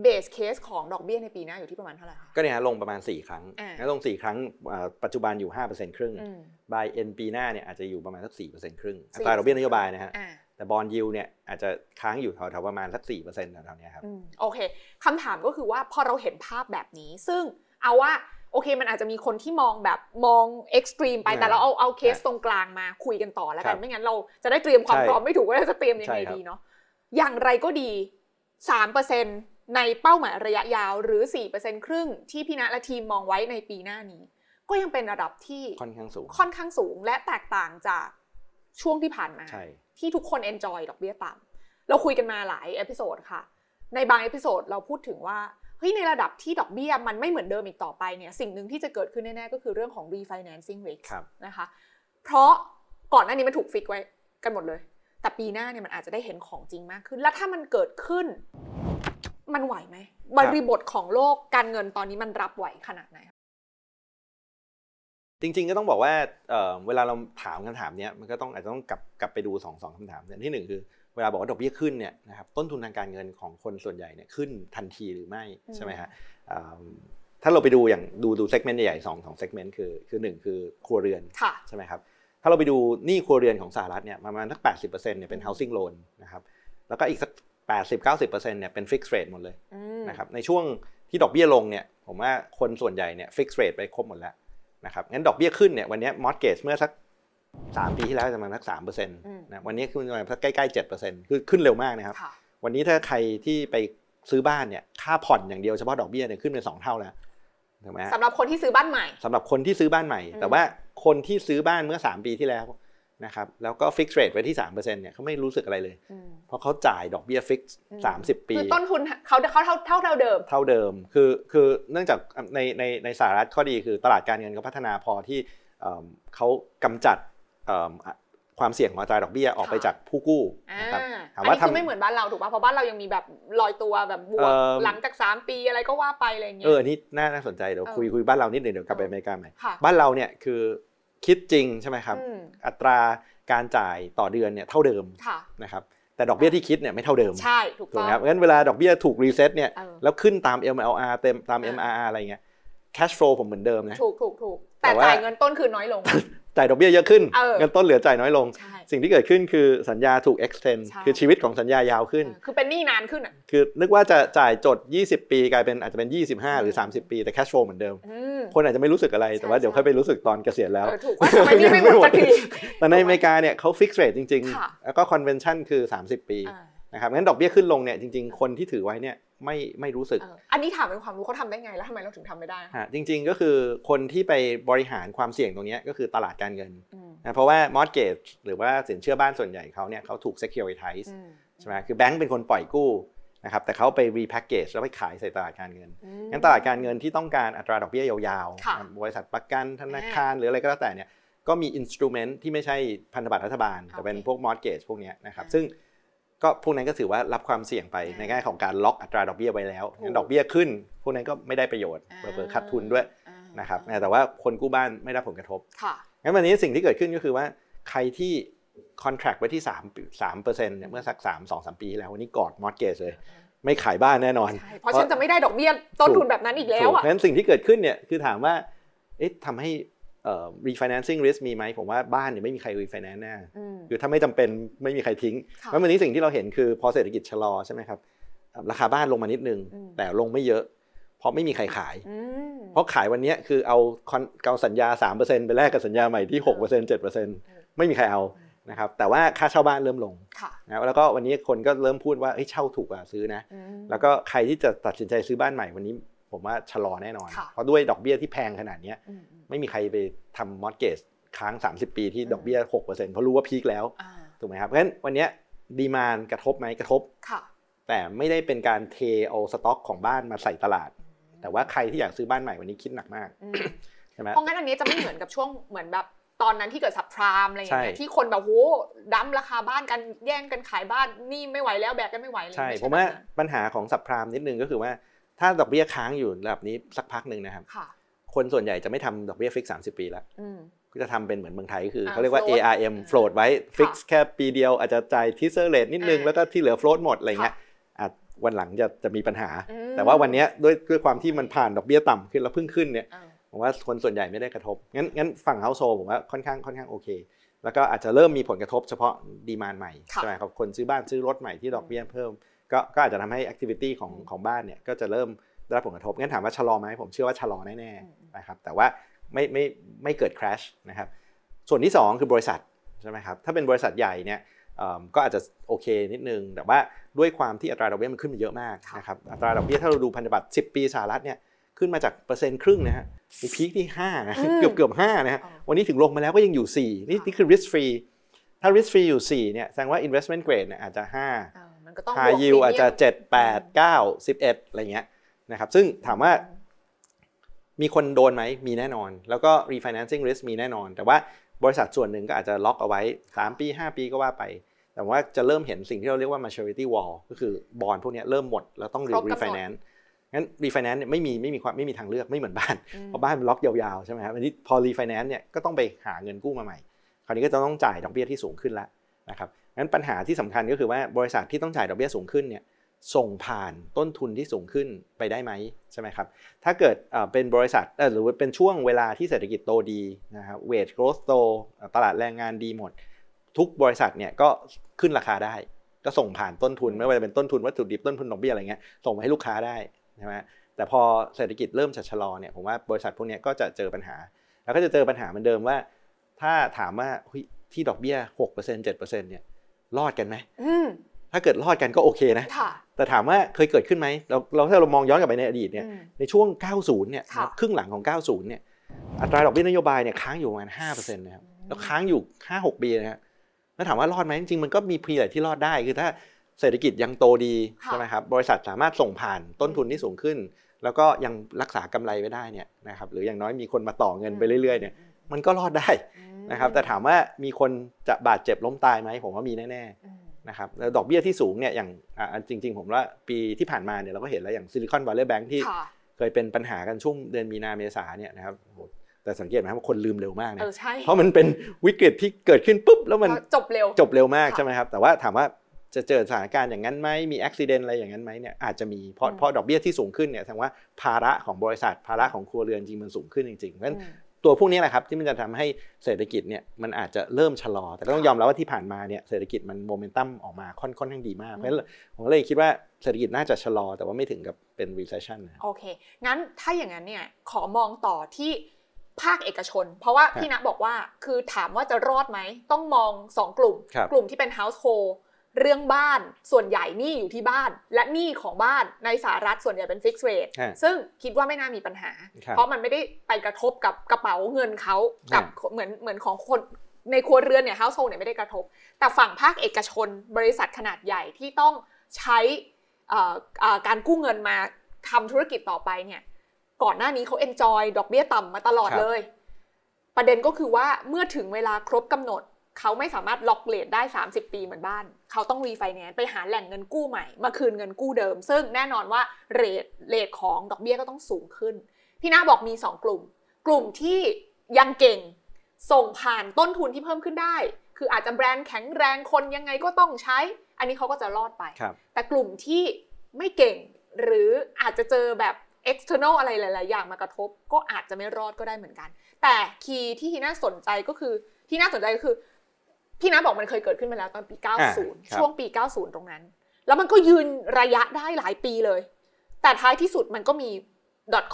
เบสเคสของดอกเบี้ยในปีหน้าอยู่ที่ประมาณเท่าไหร่คะก็เนี่ยฮะลงประมาณ 4 ครั้งอ่าแล้วลง 4 ครั้งอ่าปัจจุบันอยู่ 5%ครึ่งอืมบายเอ็นปีหน้าเนี่ยอาจจะอยู่ประมาณสัก4%ครึ่งอั4%ตราดอกเบี้ยนโยบายนะฮะอ่าแต่บอลยิวเนี่ยอาจจะค้างอยู่แถวๆประมาณสัก4%แถวๆเนี้ยครับอืมโอเคคำถามก็คือว่าพอเราเห็นภาพแบบนี้ ซึ่งเอาว่าโอเคมันอาจจะมีคนที่มองแบบมอง extreme ไปอ่าแต่เราเอาเอาเคสครับตรงกลางมาคุยกันต่อแล้วกันครับไม่งั้นเราจะได้เตรียมความใช่พร้อมไม่ถูกว่าเราจะเตรียมยังใช่ไงครับดีเนาะอย่างไรก็ดี3% ในเป้าหมายระยะยาวหรือ 4%ครึ่งที่พี่ณและทีมมองไว้ในปีหน้านี้ ก็ยังเป็นระดับที่ค่อนข้างสูง ค่อนข้างสูงและแตกต่างจากช่วงที่ผ่านมาใช่ที่ทุกคน enjoy ดอกเบี้ยต่ำเราคุยกันมาหลาย episode ค่ะ ในบาง episode เราพูดถึงว่าเฮ้ยในระดับที่ดอกเบี้ยมันไม่เหมือนเดิมอีกต่อไปเนี่ยสิ่งหนึ่งที่จะเกิดขึ้นแน่ๆก็คือเรื่องของ refinancing risk ครับนะคะเพราะก่อนหน้านี้มันถูก fix ไว้กันหมดเลย แต่ปีหน้าเนี่ยมันอาจจะได้เห็นของจริงมากขึ้น แล้วถ้ามันเกิดขึ้น มันไหวไหมบริบทของโลกการเงินตอนนี้มันรับไหวขนาดไหนจริงๆก็ต้องบอกว่าเอ่อเวลาเราถามคำถามเนี้ยมันก็ต้องอาจจะต้องกลับกลับไปดูสองสองคำถามอย่างที่หนึ่งคือเวลาบอกว่าดอกเบี้ยขึ้นเนี่ยนะครับต้นทุนทางการเงินของคนส่วนใหญ่เนี่ยขึ้นทันทีหรือไม่อืมใช่ไหมฮะอ่าถ้าเราไปดูอย่างดูดู segment ใหญ่ๆสองสอง segment คือคือหนึ่งคือครัวเรือนค่ะใช่ไหมครับถ้าเราไปดูหนี้ครัวเรือนของสหรัฐเนี่ยประมาณสัก80%เนี่ยเป็น housing loan นะครับแล้วก็อีกสัก 80-90%เนี่ยเป็น fixed rate หมดเลยอืมนะครับในช่วงที่ดอกเบี้ยลงเนี่ยผมว่าคนส่วนใหญ่เนี่ย fixed rate ไปครบหมดแล้วนะครับงั้นดอกเบี้ยขึ้นเนี่ยวันเนี้ย mortgage เมื่อสัก 3 ปีที่แล้วจะประมาณสัก3%นะวันนี้ขึ้นประมาณสักใกล้ๆ7%คือขึ้นเร็วมากนะครับค่ะวันนี้ถ้าใครที่ไปซื้อบ้านเนี่ยค่าผ่อนอย่างเดียวเฉพาะดอกเบี้ยเนี่ยขึ้นเป็นสองเท่าแล้วถูกไหมฮะสำหรับคนที่ซื้อบ้านใหม่สำหรับคนที่ซื้อบ้านใหม่อืมแต่ว่าคนที่ซื้อบ้านเมื่อ 3 ปีที่แล้ว นะครับแล้วก็ fix rate ไว้ที่3%เนี่ยเขาไม่รู้สึกอะไรเลยอืมเพราะเขาจ่ายดอกเบี้ย fix อืมสามสิบปีคือต้นทุนเขาเขาเท่าเท่าเท่าเดิม เท่าเดิมคือคือเนื่องจากในในในสหรัฐข้อดีคือตลาดการเงินเขาพัฒนาพอที่เอิ่มเขากำจัดเอิ่มอะความเสี่ยงของอัตราดอกเบี้ยออกไปค่ะจากผู้กู้อ่านะครับอัถามนว่านี้คือทำไม่เหมือนบ้านเราถูกป่ะเพราะบ้านเรายังมีแบบลอยตัวแบบบวกเอิ่มหลังจาก 3 ปีอะไรก็ว่าไปอะไรอย่างเงี้เอยออนนี่น่าน่าสนใจเดี๋ยวเออคุยคุยบ้านเรานิดหนึ่งเดี๋ยวกลับไปเอออเมริกาใหม่ค่ะบ้านเราเนี่ยคือ คิดจริงใช่ไหมครับอืมอัตราการจ่ายต่อเดือนเนี่ยเท่าเดิมค่ะนะครับแต่ดอกเบี้ยที่คิดเนี่ยไม่เท่าเดิม ใช่ถูกถูกต้อไหงมครับงั้นเวลาดอกเบี้ยถูก reset เนี่ยเออแล้วขึ้นตาม MLR เต็มตามอ่า MRR อะไรเงี้ย cash flow ผมเหมือนเดิมนะถูกถูกถูกแต่แต่ว่าจ่ายเงินต้นคืนน้อยลง จ่ายดอกเบี้ยเยอะขึ้นเออเงินต้นเหลือจ่ายน้อยลงใช่สิ่งที่เกิดขึ้นคือสัญญาถูก extend ใช่คือชีวิตของสัญญายาวขึ้น คือเป็นหนี้นานขึ้นอะคือนึกว่าจะจ่ายหมด 20 ปีกลายเป็นอาจจะเป็น 25 หรือ 30 ปีแต่ cash flow เหมือนเดิมอืมคนอาจจะไม่รู้สึกอะไรแต่ว่าใช่เดี๋ยวค่อยไปรู้สึกตอนเกษียณแล้วเออถูกว่าทำไมหนี้ไม่หมดสักทีแต่ในอเมริกาเนี่ยเขา fix rate จริงค่ะๆแล้วก็ convention คือ 30 ปีอ่านะครับงั้นดอกเบี้ยขึ้นลงเนี่ยจริง ๆ คนที่ถือไว้เนี่ย ไม่ไม่รู้สึกเอออันนี้ถามเป็นความรู้เขาทำได้ไงแล้วทำไมเราถึงทำไม่ได้ฮะจริง ๆ ก็คือคนที่ไปบริหารความเสี่ยงตรงเนี้ยก็คือตลาดการเงินอืมนะเพราะว่า mortgage หรือว่าสินเชื่อบ้านส่วนใหญ่เขาเนี่ยเขาถูก securitize อืมใช่ไหมคือแบงก์เป็นคนปล่อยกู้นะครับแต่เขาไป repackage แล้วไปขายใส่ตลาดการเงินอืมงั้นตลาดการเงินที่ต้องการอัตราดอกเบี้ยยาวค่ะๆบริษัทประกันธนาคาร หรืออะไรก็แล้วแต่เนี่ยก็มี instrument ที่ไม่ใช่พันธบัตรรัฐบาล แต่เป็นโอเคพวก mortgage พวกเนี้ยนะครับอ่าซึ่ง ก็พวกนั้นก็ถือว่ารับความเสี่ยงไปอ่าในแง่ของการล็อกอัตราดอกเบี้ยไว้แล้วถูกงั้นดอกเบี้ยขึ้น พวกนั้นก็ไม่ได้ประโยชน์อ่าเผลอๆขาดทุนด้วยอ่านะครับแต่ว่าคนกู้บ้านไม่ได้ผลกระทบค่ะงั้นวันนี้สิ่งที่เกิดขึ้นก็คือว่าใครที่ contract ไว้ที่3 3เปอร์เซ็นต์เนี่ยเมื่อสัก 3 2 3 ปีที่แล้ววันนี้กอด mortgage เลย ไม่ขายบ้านแน่นอนใช่เพราะฉันจะไม่ได้ดอกเบี้ยต้นทุนแบบนั้นอีกแล้วถูกอะเพราะฉะนั้นสิ่งที่เกิดขึ้นเนี่ยคือถามว่าเอ๊ะทำให้เอ่อ refinancing risk มีไหมผมว่าบ้านเนี่ยไม่มีใคร refinance แน่อืมคือถ้าไม่จำเป็นไม่มีใครทิ้งค่ะเพราะวันนี้สิ่งที่เราเห็นคือพอเศรษฐกิจชะลอใช่ไหมครับเอ่อราคาบ้านลงมานิดนึงอืมแต่ลงไม่เยอะ เพราะไม่มีใครขายอืมเพราะขายวันเนี้ยคือเอาคอนเอาสัญญา 3%ไปแลกกับสัญญาใหม่ที่ 6% 7%ไม่มีใครเอานะครับแต่ว่าค่าเช่าบ้านเริ่มลงค่ะนะแล้วก็วันนี้คนก็เริ่มพูดว่าเฮ้ยเช่าถูกกว่าซื้อนะอืมแล้วก็ใครที่จะตัดสินใจซื้อบ้านใหม่วันนี้ ผมว่าชะลอแน่นอนค่ะเพราะด้วยดอกเบี้ยที่แพงขนาดเนี้ยอืมอืมไม่มีใครไปทำมอร์เกจค้าง 30 ปีที่อืมดอกเบี้ย6%เพราะรู้ว่าพีคแล้วอ่าถูกไหมครับเพราะฉะนั้นวันเนี้ดีมานกระทบไหมกระทบค่ะแต่ไม่ได้เป็นการเทเอาสต็อกของบ้านมาใส่ตลาด แต่ว่าใครที่อยากซื้อบ้านใหม่วันนี้คิดหนักมากอืมใช่ไหมเพราะงั้นอันนี้จะไม่เหมือนกับช่วงเหมือนแบบตอนนั้นที่เกิด subprime อะไรอย่างเงี้ยใช่ที่คนแบบโห dump ราคาบ้านกันแย่งกันขายบ้านนี่ไม่ไหวแล้วแบกกันไม่ไหวเลยใช่ไผมว่าแบบนั้นปัญหาของ subprime นิดนึงก็คือว่า ถ้าดอกเบี้ยค้างอยู่ระดับนี้สักพักหนึ่งนะครับค่ะคนส่วนใหญ่จะไม่ทำดอกเบี้ย fix 30ปีแล้วอืมก็จะทำเป็นเหมือนเมืองไทยก็คืออ่าเขาเรียกว่า float ARM float ไว้ fix แค่ปีเดียวอาจจะจ่าย teaser rate นิดนึงอ่าแล้วก็ที่เหลือ float หมดอะไรเงี้ยค่ะอาจวันหลังจะจะมีปัญหาอืมแต่ว่าวันเนี้ยด้วยด้วยความที่มันผ่านดอกเบี้ยต่ำขึ้นแล้วเพิ่งขึ้นเนี่ยอ่าผมว่าคนส่วนใหญ่ไม่ได้กระทบ งั้นงั้นฝั่ง household ผมว่าค่อนข้างค่อนข้างโอเค แล้วก็อาจจะเริ่มมีผลกระทบเฉพาะดีมานใหม่ค่ะใช่ไหมครับคนซื้อบ้านซื้อรถใหม่ที่ดอกเบี้ยเพิ่ม ก็ก็อาจจะทำให้ activity ของอืมของบ้านเนี่ยก็จะเริ่มได้รับผลกระทบงั้นถามว่าชะลอไหมผมเชื่อว่าชะลอแน่อืมๆนะครับแต่ว่าไม่ไม่ไม่เกิด crash นะครับส่วนที่ 2 คือบริษัทใช่ไหมครับถ้าเป็นบริษัทใหญ่เนี่ยเอิ่มก็อาจจะโอเคนิดนึง แต่ว่าด้วยความที่อัตราดอกเบี้ยมันขึ้นมาเยอะมากค่ะนะครับอัตราดอกเบี้ยถ้าเราดูพันธบัตร10 ปีสหรัฐเนี่ยขึ้นมาจากเปอร์เซ็นต์ครึ่งนะฮะไปพีคที่5นะอืมเกือบเกือบ5นะฮะอ๋อวันนี้ถึงลงมาแล้วก็ยังอยู่ 4 นี่ค่ะนี่คือ risk free ถ้า risk free อยู่ 4 เนี่ย แสดงว่า investment grade เนี่ยอาจจะ5อ่า มันก็ต้อง high บวก yield อาจจะ premium 7 8 9 11 อะไรเงี้ยนะครับซึ่งถามว่ามีคนโดนไหมมีแน่นอน แล้วก็ refinancing risk มีแน่นอน แต่ว่าบริษัทส่วนหนึ่งก็อาจจะล็อกเอาไว้ 3 ปี 5 ปีก็ว่าไป แต่ว่าจะเริ่มเห็นสิ่งที่เราเรียกว่า maturity wall ก็คือบอลพวกเนี้ยเริ่มหมด แล้วต้องครบกำหนด refinance งั้น refinance เนี่ยไม่มีไม่มีความไม่มีทางเลือกไม่เหมือนบ้านอืมเพราะบ้านมันล็อกยาวๆใช่ไหมครับอันนี้พอ refinance เนี่ยก็ต้องไปหาเงินกู้มาใหม่ คราวนี้ก็จะต้องจ่ายดอกเบี้ยที่สูงขึ้นแล้วนะครับ งั้นปัญหาที่สำคัญก็คือว่าบริษัทที่ต้องจ่ายดอกเบี้ยสูงขึ้นเนี่ยส่งผ่านต้นทุนที่สูงขึ้นไปได้ไหมใช่ไหมครับ ถ้าเกิดเป็นบริษัทหรือเป็นช่วงเวลาที่เศรษฐกิจโตดีนะครับ wage growth โตตลาดแรงงานดีหมด ทุกบริษัทเนี่ยก็ขึ้นราคาได้ ก็ส่งผ่านต้นทุนไม่ว่าจะเป็นต้นทุนวัตถุดิบต้นทุนดอกเบี้ยอะไรเงี้ยส่งไปให้ลูกค้าได้ใช่ไหมแต่พอเศรษฐกิจเริ่มจะชะลอเนี่ยผมว่าบริษัทพวกนี้ก็จะเจอปัญหา แล้วก็จะเจอปัญหาเหมือนเดิมว่า ถ้าถามว่าที่ดอกเบี้ย6% 7%เนี่ย รอดกันไหมอืมถ้าเกิดรอดกันก็โอเคนะค่ะแต่ถามว่าเคยเกิดขึ้นไหมเราเราถ้าเรามองย้อนกลับไปในอดีตเนี่ยอืมในช่วง 90 เนี่ยค่ะครึ่งหลังของ 90 เนี่ยอัตราดอกเบี้ยนโยบายเนี่ยค้างอยู่ประมาณ5%นะครับแล้วค้างอยู่ 5-6 ปีนะฮะแล้วถามว่ารอดไหมจริงๆมันก็มีพรีอะไรที่รอดได้คือถ้าเศรษฐกิจยังโตดีค่ะใช่ไหมครับบริษัทสามารถส่งผ่านต้นทุนที่สูงขึ้น แล้วก็ยังรักษากำไรไว้ได้เนี่ยนะครับหรืออย่างน้อยมีคนมาต่อเงินไปเรื่อยๆเนี่ย มันก็รอดได้อืมนะครับ แต่ถามว่ามีคนจะบาดเจ็บล้มตายไหมผมว่ามีแน่อืมๆนะครับแล้วดอกเบี้ยที่สูงเนี่ยอย่างอ่าจริง ๆ ผมว่าปีที่ผ่านมาเนี่ยเราก็เห็นแล้วอย่างซิลิคอนวัลเลย์แบงค์ที่ค่ะเคยเป็นปัญหากันช่วงเดือนมีนาเมษาเนี่ยนะครับโอ้โหแต่สังเกตไหมครับว่าคนลืมเร็วมากเอนะอใช่เพราะมันเป็นวิกฤตที่เกิดขึ้นปุ๊บแล้วมันแล้วจบเร็วจบเร็วมากค่ะใช่ไหมครับแต่ว่าถามว่าจะเจอสถานการณ์อย่างนั้นไหมมีอุบิเหตุอะไรอย่างนั้นไหมเนี่ยอาจจะมีเพราะอืมเพราะดอกเบี้ยที่สูงขึ้นเนี่ยแสดงว่าภาระของบริษัทภาระของครัวเรือนจริงมันสูงขึ้นจริงๆเพราะฉะนั้นอืม ตัวพวกนี้แหละครับที่มันจะทำให้เศรษฐกิจเนี่ยมันอาจจะเริ่มชะลอ แต่ก็ต้องยอมรับว่าที่ผ่านมาเนี่ยเศรษฐกิจมันโมเมนตัมออกมาค่อนค่อนข้างดีมากเพราะฉะนั้นผมก็เลยคิดว่าเศรษฐกิจน่าจะชะลอ แต่ว่าไม่ถึงกับเป็น recession นะโอเคงั้นถ้าอย่างนั้นเนี่ยขอมองต่อที่ภาคเอกชน เพราะว่าครับพี่ณบอกว่าคือถามว่าจะรอดไหมต้องมอง 2 กลุ่มครับกลุ่มที่เป็น household เรื่องบ้านส่วนใหญ่หนี้อยู่ที่บ้าน และหนี้ของบ้านในสหรัฐส่วนใหญ่เป็น fixed rate ฮะซึ่งคิดว่าไม่น่ามีปัญหาครับเพราะมันไม่ได้ไปกระทบกับกระเป๋าเงินเขากับฮะเหมือนเหมือนของคนในครัวเรือนเนี่ย household เนี่ยไม่ได้กระทบ แต่ฝั่งภาคเอกชนบริษัทขนาดใหญ่ที่ต้องใช้เอ่อเอ่อการกู้เงินมาทำธุรกิจต่อไปเนี่ยก่อนหน้านี้เขา enjoy ดอกเบี้ยต่ำมาตลอดครับเลย ประเด็นก็คือว่าเมื่อถึงเวลาครบกำหนด เขาไม่สามารถล็อก rate ได้ 30 ปีเหมือนบ้าน เขาต้องรีไฟแนนซ์ไปหาแหล่งเงินกู้ใหม่ มาคืนเงินกู้เดิม ซึ่งแน่นอนว่า rate rate ของดอกเบี้ยก็ต้องสูงขึ้น พี่นาบอกมี 2 กลุ่ม กลุ่มที่ยังเก่งส่งผ่านต้นทุนที่เพิ่มขึ้นได้ คืออาจจะแบรนด์แข็งแรงคนยังไงก็ต้องใช้ อันนี้เขาก็จะรอดไปครับแต่กลุ่มที่ไม่เก่งหรืออาจจะเจอแบบ external อะไรหลาย ๆ อย่างมากระทบ ก็อาจจะไม่รอดก็ได้เหมือนกัน แต่คีย์ที่ที่น่าสนใจก็คือที่น่าสนใจก็คือ พี่น้าบอกมันเคยเกิดขึ้นมาแล้วตอนปีครับ90 ช่วงปี 90 ตรงนั้น แล้วมันก็ยืนระยะได้หลายปีเลย แต่ท้ายที่สุดมันก็มี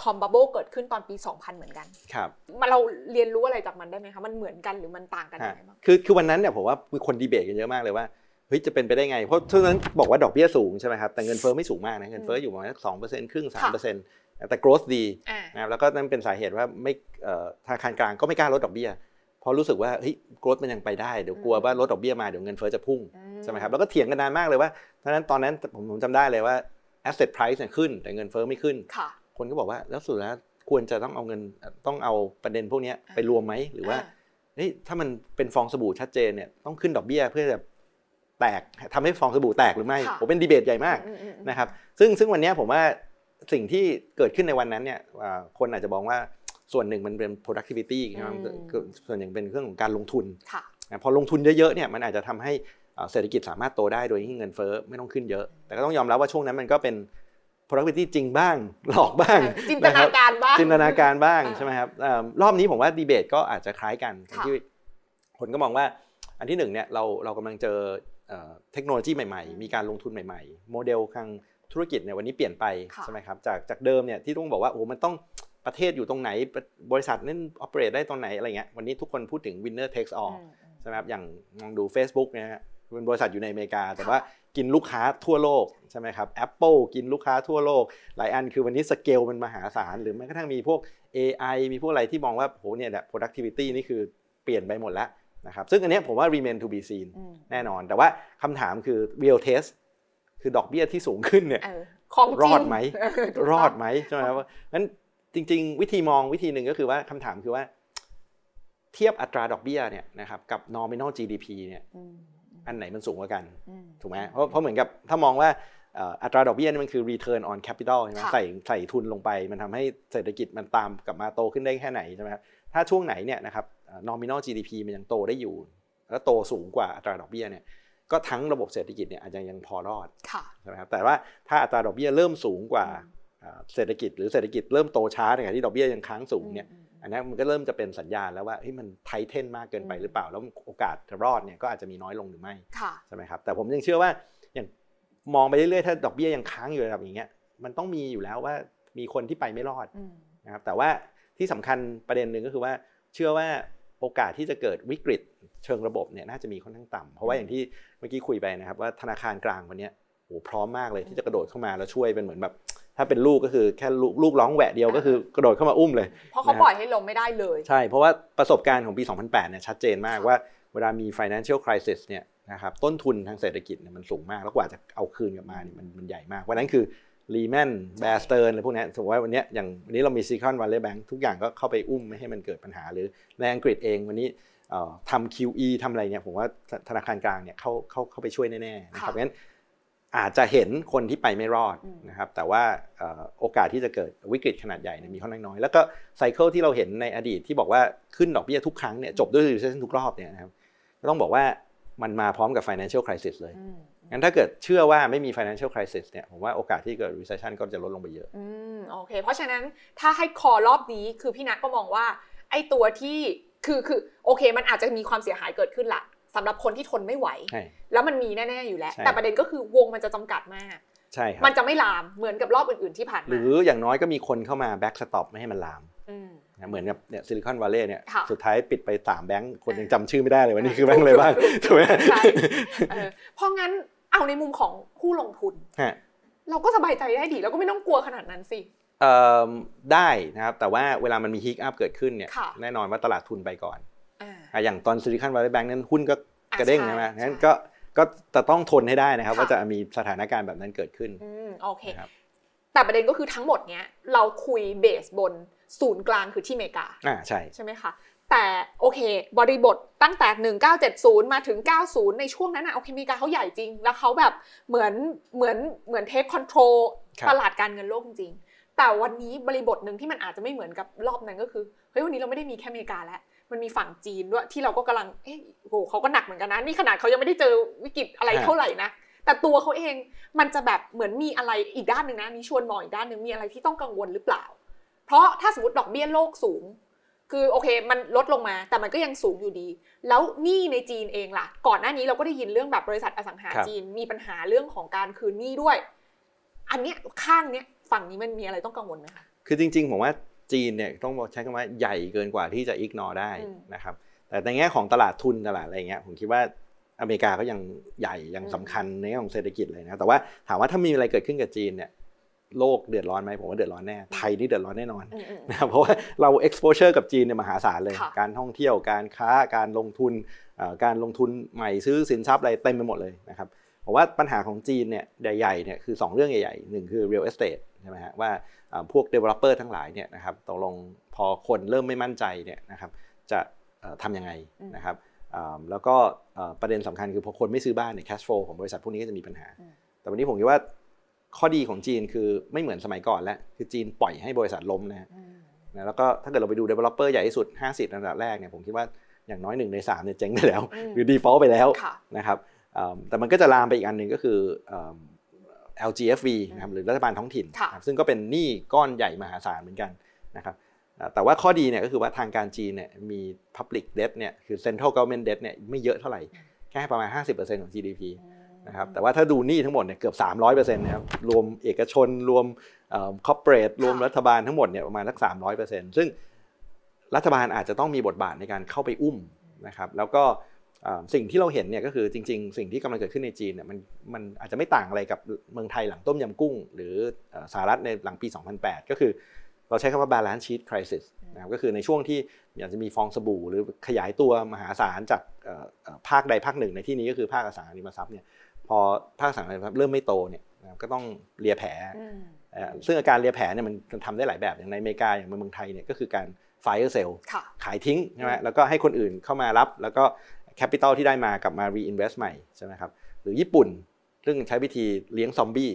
.com bubble เกิดขึ้นตอนปี 2000 เหมือนกัน ครับมาเราเรียนรู้อะไรจากมันได้ไหมคะ มันเหมือนกันหรือมันต่างกันยังไงบ้าง คือคือวันนั้นเนี่ยผมว่ามีคนดีเบตกันเยอะมากเลยว่า เฮ้ยจะเป็นไปได้ไง เพราะทุกนั้นบอกว่าดอกเบี้ยสูงใช่ไหมครับ แต่เงินเฟ้อไม่สูงมากนะ เงินเฟ้ออยู่ประมาณสองเปอร์เซ็นต์ครึ่งสามเปอร์เซ็นต์แต่ growth ดีอ่านะครับแล้วก็นั่นเป็นสาเหตุว่าไม่เอ่อธนาคารกลางก็ไม่กล้าลดดอกเบี้ยเพ ราะรู้สึกว่าเฮ้ย growth มันยังไปได้เดี๋ยวกลัวว่าลดดอกเบี้ยมาเดี๋ยวเงินเฟ้อจะพุ่งใช่ไหมครับแล้วก็เถียงกันนานมากเลยว่าเพราะฉะนั้นตอนนั้นผมผมจำได้เลยว่า asset price เนี่ยขึ้น แต่เงินเฟ้อไม่ขึ้นค่ะคนก็บอกว่าแล้วสุดแล้วควรจะต้องเอาเงินต้องเอาประเด็นพวกเนี้ยไปรวมไหมหรือว่าเฮ้ยถ้ามันเป็นฟองสบู่ชัดเจนเนี่ยต้องขึ้นดอกเบี้ยเพื่อจะแตกทำให้ฟองสบู่แตกหรือไม่ค่ะผมเป็นดีเบตใหญ่มากอืมอืมอืมนะครับซึ่งซึ่งวันเนี้ยผมว่าสิ่งที่เกิดขึ้นในวันนั้นเนี่ยอ่าคนอาจจะมองว่า ส่วนหนึ่งมันเป็น productivity ใช่ไหมคือส่วนหนึ่งเป็นเรื่องของการลงทุนค่ะนะพอลงทุนเยอะๆเนี่ยมันอาจจะทำให้อ่าเศรษฐกิจสามารถโตได้โดยที่เงินเฟ้อไม่ต้องขึ้นเยอะ แต่ก็ต้องยอมรับว่าช่วงนั้นมันก็เป็น productivity จริงบ้าง หลอกบ้าง จินตนาการบ้างจินตนาการบ้างอ่าใช่ไหมครับเอ่อรอบนี้ผมว่าดีเบตก็อาจจะคล้ายกันค่ะที่คนก็มองว่าอันที่หนึ่งเนี่ยเราเรากำลังเจอเอ่อเทคโนโลยีใหม่อืมๆมีการลงทุนใหม่ๆ โมเดลทางธุรกิจเนี่ยวันนี้เปลี่ยนไปค่ะใช่ไหมครับจากจากเดิมเนี่ยที่ต้องบอกว่าโอ้มันต้อง ประเทศอยู่ตรงไหนบริษัทนั่น operate ได้ตรงไหนอะไรเงี้ยวันนี้ทุกคนพูดถึง winner takes all อืมอืมใช่ไหมครับอย่างมองดู Facebook เนะฮะเป็นบริษัทอยู่ในอเมริกา แต่ค่ะว่ากินลูกค้าทั่วโลกใช่ไหมครับ Apple กินลูกค้าทั่วโลก หลายอันคือวันนี้สเกลมันมหาศาล หรือแม้กระทั่งมีพวก AI มีพวกอะไรที่มองว่าโหเนี่ยแหละ productivity นี่คือเปลี่ยนไปหมดแล้วนะครับซึ่งอันเนี้ยผมว่า remain to be seen อืมแน่นอน แต่ว่าคำถามคือ real test คือดอกเบี้ยที่สูงขึ้นเนี่ยเออของจรริงอดไหมเถูกต้องรอดไหมใช่ไหมครับงั้น จริง ๆ วิธีมองวิธีหนึ่งก็คือว่าคำถามคือว่า เทียบอัตราดอกเบี้ยเนี่ยนะครับกับ nominal GDP เนี่ยอืมอันไหนมันสูงกว่ากันอืมถูกไหมเพราะเพราะเหมือนกับถ้ามองว่าเอ่ออัตราดอกเบี้ยนี่มันคือ return on capital ใช่ไหมค่ะใส่ใส่ทุนลงไป มันทำให้เศรษฐกิจมันตามกลับมาโตขึ้นได้แค่ไหนใช่ไหมครับถ้าช่วงไหนเนี่ยนะครับเอ่อ nominal GDP มันยังโตได้อยู่ แล้วโตสูงกว่าอัตราดอกเบี้ยเนี่ยก็ทั้งระบบเศรษฐกิจเนี่ยอาจจะยังพอรอดค่ะใช่ไหมครับแต่ว่าถ้าอัตราดอกเบี้ยเริ่มสูงกว่าอืม เอ่อเศรษฐกิจหรือเศรษฐกิจเริ่มโตช้าในขณะที่ดอกเบี้ยยังค้างสูงเนี่ยอืมอืมอันนั้นมันก็เริ่มจะเป็นสัญญาณแล้วว่าเฮ้ยมันไทเทนมากเกินไปอืมหรือเปล่า แล้วโอกาสจะรอดเนี่ยก็อาจจะมีน้อยลงหรือไม่ค่ะใช่ไหมครับแต่ผมยังเชื่อว่าอย่างมองไปเรื่อยๆถ้าดอกเบี้ยยังค้างอยู่ระดับอย่างเงี้ยมันต้องมีอยู่แล้วว่ามีคนที่ไปไม่รอดอืมนะครับแต่ว่าที่สำคัญประเด็นหนึ่งก็คือว่าเชื่อว่าโอกาสที่จะเกิดวิกฤตเชิงระบบเนี่ยน่าจะมีค่อนข้างต่ำเพราะว่าอย่างที่เมื่อกี้คุยไปนะครับว่าธนาคารกลางวันเนี้ยโอ้พร้อมมากเลยที่จะกระโดดเข้ามาแล้วช่วยเป็นเหมือนแบบ ถ้าเป็นลูกก็คือแค่ลูกลูกร้องแหวะเดียวก็คือกระโดดเข้ามาอุ้มเลย เพราะเขาปล่อยให้ลงไม่ได้เลย ใช่ เพราะว่าประสบการณ์ของปี 2008 เนี่ยชัดเจนมากค่ะว่าเวลามี financial crisis เนี่ยนะครับต้นทุนทางเศรษฐกิจเนี่ยมันสูงมาก แล้วกว่าจะเอาคืนกลับมาเนี่ยมันมันใหญ่มากวันนั้นคือ Lehman Bear Stearns อะไรพวกเนี้ยสมมติว่าวันเนี้ยอย่างวันนี้เรามี Silicon Valley Bank ทุกอย่างก็เข้าไปอุ้มไม่ให้มันเกิดปัญหา หรือในอังกฤษเองวันนี้เอ่อทำ QE ทำอะไรเนี่ยผมว่าธนาคารกลางเนี่ยเข้าเข้าเข้าไปช่วยแน่ๆนะครับค่ะงั้น อาจจะเห็นคนที่ไปไม่รอดอืมนะครับ แต่ว่าเอ่อโอกาสที่จะเกิดวิกฤตขนาดใหญ่เนี่ยมีค่อนข้างน้อย แล้วก็ไซเคิลที่เราเห็นในอดีตที่บอกว่าขึ้นดอกเบี้ยทุกครั้งเนี่ยจบด้วย recession ทุกรอบเนี่ยนะครับก็ต้องบอกว่ามันมาพร้อมกับ financial crisis เลยอืมงั้นถ้าเกิดเชื่อว่าไม่มี financial crisis เนี่ยผมว่าโอกาสที่เกิด recession ก็จะลดลงไปเยอะอืมโอเค เพราะฉะนั้นถ้าให้คอรอบนี้คือพี่นัทก็มองว่าไอ้ตัวที่คือคือโอเค มันอาจจะมีความเสียหายเกิดขึ้นละ สำหรับคนที่ทนไม่ไหวใช่แล้วมันมีแน่ ๆ อยู่แล้วใช่แต่ประเด็นก็คือวงมันจะจำกัดมากใช่ครับมันจะไม่ลามเหมือนกับรอบอื่น ๆ ที่ผ่านหมารคืออย่างน้อยก็มีคนเข้ามา backstop ไม่ให้มันลามนะเหมือนกับเนี่ย Silicon Valley เนี่ยค่ะสุดท้ายปิดไปสามแบงค์คนยังอ่าจำชื่อไม่ได้เลยว่านี่อ่าคือแบงค์อะไรบ้างถูกถูกไหมใช่เออเพราะงั้นเอาในมุมของผู้ลงทุนฮะเราก็สบายใจได้ดีแล้วก็ไม่ต้องกลัวขนาดนั้นสิเอ่อได้นะครับแต่ว่าเวลามันมี hiccup เกิดขึ้นเนี่ยค่ะแน่นอนว่าตลาดทุนไปก่อน อ่าอะอย่างตอน Silicon Valley Bank นั้นหุ้นก็อะกระเด้งใช่ใช่ไหมใช่งั้นก็ก็จะต้องทนให้ได้นะครับค่ะว่าจะมีสถานการณ์แบบนั้นเกิดขึ้นอืมโอเคนะครับแต่ประเด็นก็คือทั้งหมดเนี้ยเราคุยเบสบนศูนย์กลางคือที่อเมริกาอ่าใช่ใช่ไหมคะแต่โอเค บริบทตั้งแต่ 1970 มาถึง 90 ในช่วงนั้นนะโอเคอเมริกาเขาใหญ่จริง แล้วเขาแบบเหมือนเหมือนเหมือนเทคคอนโทรลครับตลาดการเงินโลกจริง แต่วันนี้บริบทหนึ่งที่มันอาจจะไม่เหมือนกับรอบนั้นก็คือเฮ้ยวันนี้เราไม่ได้มีแค่อเมริกาแล้ว มันมีฝั่งจีนด้วยที่เราก็กำลังเอ๊ะโหเขาก็หนักเหมือนกันนะนี่ขนาดเขายังไม่ได้เจอวิกฤตอะไรเท่าไหร่นะแต่ตัวเขาเองมันจะแบบเหมือนมีอะไรอีกด้านหนึ่งนะนี่ชวนมองอีกด้านหนึ่งมีอะไรที่ต้องกังวลหรือเปล่า เพราะถ้าสมมติดอกเบี้ยโลกสูง คือโอเคมันลดลงมาแต่มันก็ยังสูงอยู่ดี แล้วหนี้ในจีนเองล่ะ ก่อนหน้านี้เราก็ได้ยินเรื่องแบบบริษัทอสังหาครับจีนมีปัญหาเรื่องของการคืนหนี้ด้วย อันเนี้ยข้างเนี้ยฝั่งนี้มันมีอะไรต้องกังวลไหมคะคือจริงๆผมว่า จีนเนี่ยต้องใช้คำว่าใหญ่เกินกว่าที่จะอิกนอได้อืมนะครับ แต่ในแง่ของตลาดทุนตลาดอะไรเงี้ยผมคิดว่าอเมริกาก็ยังใหญ่ยังสำคัญในแง่ของเศรษฐกิจเลยนะแต่ว่าถามว่าถ้ามีอะไรเกิดขึ้นกับจีนเนี่ยโลกเดือดร้อนไหมผมว่าเดือดร้อนแน่ไทยนี่เดือดร้อนแน่นอนอืมอืมนะครับเพราะว่าเรา exposure กับจีนเนี่ยมหาศาลเลยค่ะการท่องเที่ยวการค้าการลงทุนเอ่อการลงทุนใหม่ซื้อสินทรัพย์อะไรเต็มไปหมดเลยนะครับผมว่าปัญหาของจีนเนี่ยใหญ่ๆเนี่ยคือ 2 เรื่องใหญ่ๆหนึ่งคือ real estate ใช่ไหมฮะว่าเอ่อพวก developer ทั้งหลายเนี่ยนะครับตกลงพอคนเริ่มไม่มั่นใจเนี่ยนะครับจะเอ่อทำยังไงนะครับอ่าแล้วก็เอ่อประเด็นสำคัญคือพอคนไม่ซื้อบ้านเนี่ย cash flow ของบริษัทพวกนี้ก็จะมีปัญหาอืมแต่วันนี้ผมคิดว่าข้อดีของจีนคือไม่เหมือนสมัยก่อนแล้ว คือจีนปล่อยให้บริษัทล้มนะฮะอืมนะแล้วก็ถ้าเกิดเราไปดู developer ใหญ่ที่สุด 50อันดับแรกเนี่ยผมคิดว่าอย่างน้อยหนึ่งใน3เนี่ยเจ๊งไปแล้วอืมหรือ default ไปแล้วค่ะนะครับเอิ่มแต่มันก็จะลามไปอีกอันหนึ่งก็คือเอิ่ม LGFV นะครับหรือรัฐบาลท้องถิ่นค่ะนะครับซึ่งก็เป็นหนี้ก้อนใหญ่มหาศาลเหมือนกันนะครับอ่าแต่ว่าข้อดีเนี่ยก็คือว่าทางการจีนเนี่ยมี public debt เนี่ยคือ central government debt เนี่ยไม่เยอะเท่าไหร่ แค่ประมาณ 50%ของ GDP นะครับแต่ว่าถ้าดูหนี้ทั้งหมดเนี่ยเกือบ 300%นะครับรวมเอกชนรวมคอร์เปอเรทรวมรัฐบาลทั้งหมดเนี่ยประมาณสัก 300%ซึ่งรัฐบาลอาจจะต้องมีบทบาทในการเข้าไปอุ้มนะครับแล้วก็เอ่อ สิ่งที่เราเห็นเนี่ยก็คือจริง ๆ สิ่งที่กำลังเกิดขึ้นในจีนเนี่ยมันมันอาจจะไม่ต่างอะไรกับเมืองไทยหลังต้มยำกุ้ง หรือเอ่อสหรัฐในหลังปี 2008 ก็คือเราใช้คำว่า balance sheet crisis นะครับก็คือในช่วงที่อยากจะมีฟองสบู่ หรือขยายตัวมหาศาลจากเอ่อเอ่อภาคใดภาคหนึ่ง ในที่นี้ก็คือภาคอสังหาริมทรัพย์เนี่ยพอภาคสังหาริมทรัพย์เริ่มไม่โตเนี่ยนะครับก็ต้องเลียแผลอืมเอ่อซึ่งอาการเลียแผลเนี่ยมันทำได้หลายแบบอย่างในอเมริกาอย่างเมืองไทยเนี่ยก็คือการ fire sale ค่ะขายทิ้งใช่ไหมอืมแล้วก็ให้คนอื่นเข้ามารับ แล้วก็ capital ที่ได้มากลับมา reinvest ใหม่ใช่ไหมครับหรือญี่ปุ่น ซึ่งใช้วิธีเลี้ยงซอมบี้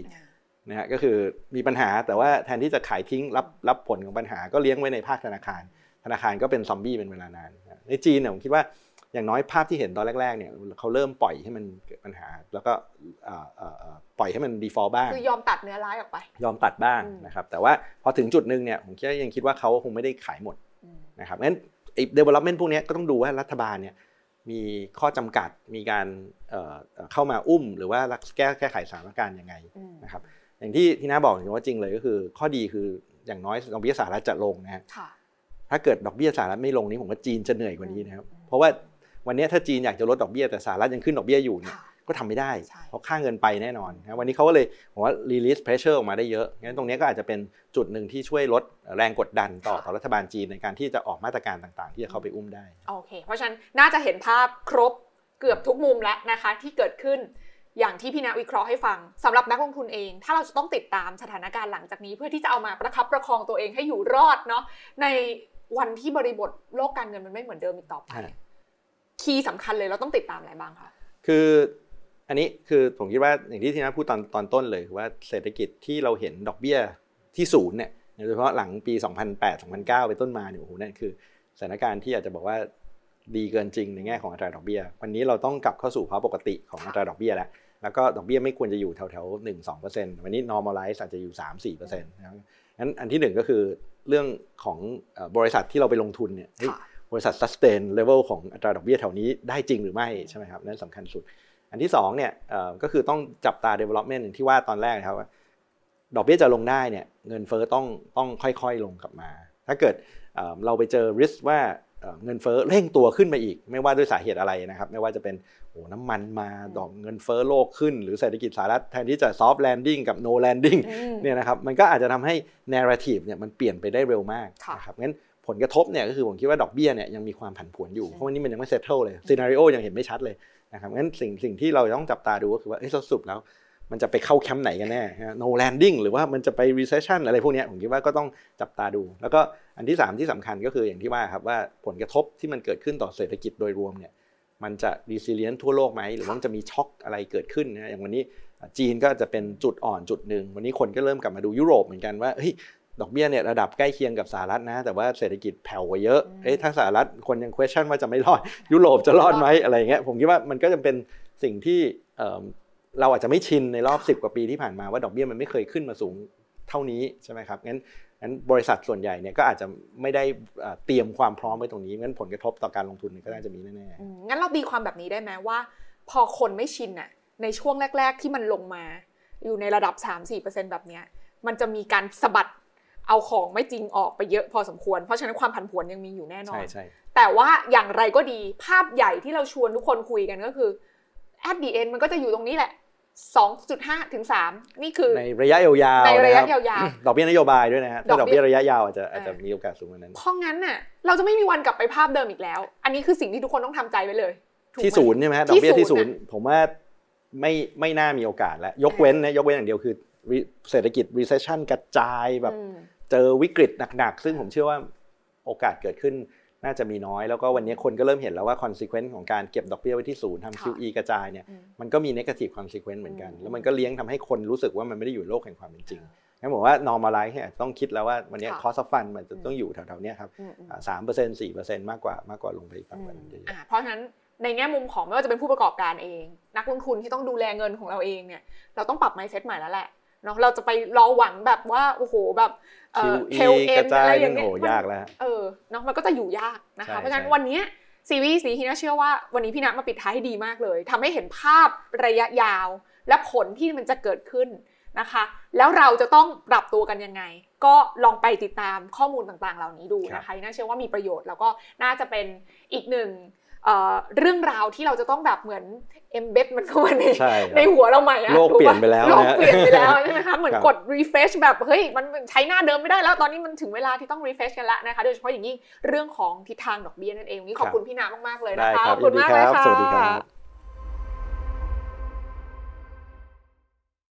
นะฮะก็คือมีปัญหาแต่ว่าแทนที่จะขายทิ้งรับรับผลของปัญหาก็เลี้ยงไว้ในภาคธนาคาร ธนาคารก็เป็นซอมบี้เป็นเวลานานนะในจีนเนี่ยผมคิดว่าอย่างน้อยภาพที่เห็นตอนแรกๆเนี่ยเขาเริ่มปล่อยให้มันเกิดปัญหา แล้วก็เอ่อเอ่อเอ่อปล่อยให้มัน default บ้างคือยอมตัดเนื้อร้ายออกไป ยอมตัดบ้างอืมนะครับแต่ว่าพอถึงจุดหนึ่งเนี่ยผมคิดว่ายังคิดว่าเขาคงไม่ได้ขายหมดอืมนะครับงั้นไอ้ development พวกเนี้ยก็ต้องดูว่ารัฐบาลเนี่ย มีข้อจำกัดมีการเอ่อเอ่อเข้ามาอุ้ม หรือว่าแก้แก้ไขสถานการณ์ยังไงอืมนะครับ อย่างที่ที่น้าบอกว่าจริงเลยก็คือ ข้อดีคืออย่างน้อยดอกเบี้ยสหรัฐจะลงนะฮะค่ะถ้าเกิดดอกเบี้ยสหรัฐไม่ลงนี่ผมว่าจีนจะเหนื่อยกว่านี้นะครับ เพราะว่าวันเนี้ยถ้าจีนอยากจะลดดอกเบี้ยแต่สหรัฐยังขึ้นดอกเบี้ยอยู่เนี่ยค่ะ ก็ทำไม่ได้ใช่เพราะค่าเงินไปแน่นอนนะวันนี้เขาก็เลยผมว่า release pressure ออกมาได้เยอะงั้นตรงนี้ก็อาจจะเป็นจุดหนึ่งที่ช่วยลดแรงกดดันต่อต่อรัฐบาลจีนในการที่จะออกมาตรการต่างๆ ที่จะเข้าไปอุ้มได้โอเค เพราะฉะนั้นน่าจะเห็นภาพครบเกือบทุกมุมแล้วนะคะที่เกิดขึ้นอย่างที่พี่นาวิเคราะห์ให้ฟังสำหรับนักลงทุนเอง ถ้าเราจะต้องติดตามสถานการณ์หลังจากนี้ เพื่อที่จะเอามาประคับประคองตัวเองให้อยู่รอดเนาะในวันที่บริบทโลกการเงินมันไม่เหมือนเดิมอีกต่อไปใช่คีย์สำคัญเลยเราต้องติดตามอะไรบ้างคะคือ อันนี้คือผมคิดว่าอย่างที่ที่น้าพูดตอนตอนต้นเลยคือว่าเศรษฐกิจที่เราเห็นดอกเบี้ยที่ศูนย์เนี่ยโดยเฉพาะหลังปี 2008 2009ไปต้นมาเนี่ยโอ้โหนั่นคือสถานการณ์ที่อาจจะบอกว่าดีเกินจริงในแง่ของอัตราดอกเบี้ย วันนี้เราต้องกลับเข้าสู่ภาวะปกติของอัตราดอกเบี้ยแล้ว แล้วก็ดอกเบี้ยไม่ควรจะอยู่แถวแถวหนึ่งสองเปอร์เซ็นต์วันนี้ normalize อาจจะอยู่สามสี่เปอร์เซ็นต์นะครับงั้นอันที่หนึ่งก็คือเรื่องของบริษัทที่เราไปลงทุนเนี่ยบริษัท sustain level ของอัตราดอกเบี้ยแถวนี้ได้จริงหรือไม่ใช่ไหมครับนั่นสำคัญสุด อันที่สองเนี่ยเอ่อก็คือต้องจับตา development อย่างที่ว่าตอนแรกนะครับว่าดอกเบี้ยจะลงได้เนี่ยเงินเฟ้อต้องต้องค่อยๆลงกลับมา ถ้าเกิดเอ่อเราไปเจอ risk ว่าเอ่อเงินเฟ้อเร่งตัวขึ้นมาอีก ไม่ว่าด้วยสาเหตุอะไรนะครับ ไม่ว่าจะเป็นโอ้น้ำมันมาดอกเงินเฟ้อโลกขึ้น หรือเศรษฐกิจสหรัฐแทนที่จะ soft landing กับ no landing อืมเนี่ยนะครับมันก็อาจจะทำให้ narrative เนี่ยมันเปลี่ยนไปได้เร็วมากค่ะนะครับงั้นผลกระทบเนี่ยก็คือผมคิดว่าดอกเบี้ยเนี่ยยังมีความผันผวนอยู่ใช่เพราะวันนี้มันยังไม่ settle เลย scenario ยังเห็นไม่ชัดเลย นะครับงั้นสิ่งสิ่งที่เราต้องจับตาดูก็คือว่าเอ้ยสรุปแล้ว มันจะไปเข้าแคมป์ไหนกันแน่ฮะ no landing หรือว่ามันจะไป recession อะไรพวกนี้ผมคิดว่าก็ต้องจับตาดู แล้วก็อันที่ 3 ที่สำคัญก็คืออย่างที่ว่าครับว่าผลกระทบที่มันเกิดขึ้นต่อเศรษฐกิจโดยรวมเนี่ยมันจะ resilient ทั่วโลกไหมหรือว่าจะมีช็อคอะไรเกิดขึ้นนะอย่างวันนี้จีนก็จะเป็นจุดอ่อนจุดหนึ่งวันนี้คนก็เริ่มกลับมาดูยุโรปเหมือนกันว่าเฮ้ย ดอกเบี้ยเนี่ยระดับใกล้เคียงกับสหรัฐนะ แต่ว่าเศรษฐกิจแผ่วกว่าเยอะอืมเอ้ยถ้าสหรัฐคนยัง question ว่าจะไม่รอด ยุโรปจะรอดไหมอะไรอย่างเงี้ยผมคิดว่ามันก็จะเป็นสิ่งที่เอิ่มเราอาจจะไม่ชินในรอบ 10 กว่าปีที่ผ่านมาว่าดอกเบี้ยมันไม่เคยขึ้นมาสูงเท่านี้ใช่ไหมครับงั้นงั้นบริษัทส่วนใหญ่เนี่ยก็อาจจะไม่ได้เอ่อเตรียมความพร้อมไว้ตรงนี้งั้นผลกระทบต่อการลงทุนเนี่ยก็น่าจะมีแน่อืมงั้นเราตีความแบบนี้ได้ไหมว่า พอคนไม่ชินอะในช่วงแรก ๆ ที่มันลงมา อยู่ในระดับ 3-4%แบบเนี้ยมันจะมีการสะบัด เอาของไม่จริงออกไปเยอะพอสมควร เพราะฉะนั้นความผันผวนยังมีอยู่แน่ๆนอใช่นใช่แต่ว่าอย่างไรก็ดีภาพใหญ่ที่เราชวนทุกคนคุยกันก็คือ at the end มันก็จะอยู่ตรงนี้แหละ 2.5 ถึง 3 นี่คือ ในระยะยาวๆในระยะนคบยาวดอกเบี้ยนโยบายด้วยนะฮะถ้าดดออกกเบี้เบี้ยยระยะยาวอาจจะอาจจะอ่ามีมีโอกาสสูงกว่านั้น เพราะงั้นน่ะเราจะไม่มีวันกลับไปภาพเดิมอีกแล้ว อันนี้คือสิ่งที่ทุกคนต้องทำใจไว้เลยถูกไหมที่ศูนย์ใช่ไหมฮะดที่อกเบี้ยที่ศูศูนนย์ย์น่ะผมว่าไม่ไม่น่ามีโอกาสแล้ว ยกเว้นนะยกเว้นอย่างเดียวคือ re- เศรษฐกิจ recession กระจายแบบอืม เจอวิกฤตหนักๆ ซึ่งผมเชื่อว่าโอกาสเกิดขึ้นน่าจะมีน้อย แล้วก็วันนี้คนก็เริ่มเห็นแล้วว่า consequence ของการเก็บดอกเบี้ยไว้ที่ศูนย์ทำค่ะ QE กระจายเนี่ยอืมมันก็มี negative consequence เหมือนกันอืมแล้วมันก็เลี้ยงทำให้คนรู้สึกว่ามันไม่ได้อยู่ในโลกแห่งความเป็นจริงงั้นผมว่า normalize เนี่ยต้องคิดแล้วว่าวันนี้ค่ะ cost of fund มันจะต้องอยู่แถวๆเนี้ยครับอืมอืมสามเปอร์เซ็นต์สี่เปอร์เซ็นต์มากกว่ามากกว่าลงไปอีกฝั่งวันเยอะอ่าเพราะฉะนั้นในแง่มุมของไม่ว่าจะเป็นผู้ประกอบการเอง นักลงทุนที่ต้องดูแลเงินของเราเองเนี่ยเราต้องปรับ mindset ใหม่แล้วแหละ เนาะเราจะไปรอหวังแบบว่าโอ้โหแบบเอ่อ QE เทลเอ็กนระจาอะไรยอย่านั่งนเงี้ยโหมันยากแล้วฮะเออเนาะมันก็จะอยู่ยากนะคะใช่เพราะฉะนั้นใช่วันเนี้ยซีรีส์นี้ที่น่าเชื่อว่าวันนี้พี่นัทมาปิดท้ายให้ดีมากเลยทำให้เห็นภาพระยะยาว และผลที่มันจะเกิดขึ้นนะคะ แล้วเราจะต้องปรับตัวกันยังไง ก็ลองไปติดตามข้อมูลต่างๆ เหล่านี้ดูนะคะน่าเชื่อว่ามีประโยชน์แล้วก็น่าจะเป็นอีกหนึ่ง เอ่อเรื่องราวที่เราจะต้องแบบเหมือน embed มันเข้ามาในใช่ครับในหัวเราใหม่อะโลกถูปะเปลี่ยนไปแล้วนะโลกเปลี่ยนไปแล้วใช่ไหมคะเหมือนครับกด refresh แบบเฮ้ยมันใช้หน้าเดิมไม่ได้แล้วตอนนี้มันถึงเวลาที่ต้อง refresh กันแล้วนะคะโดยเฉพาะอย่างยิ่งเรื่องของทิศทางดอกเบี้ยนั่นเองวันนี้ขอบคุณพี่นามากๆเลยได้นะคะคขรัอบบคุณยินดีมากคเลยรับค่ะสวัสดีครับ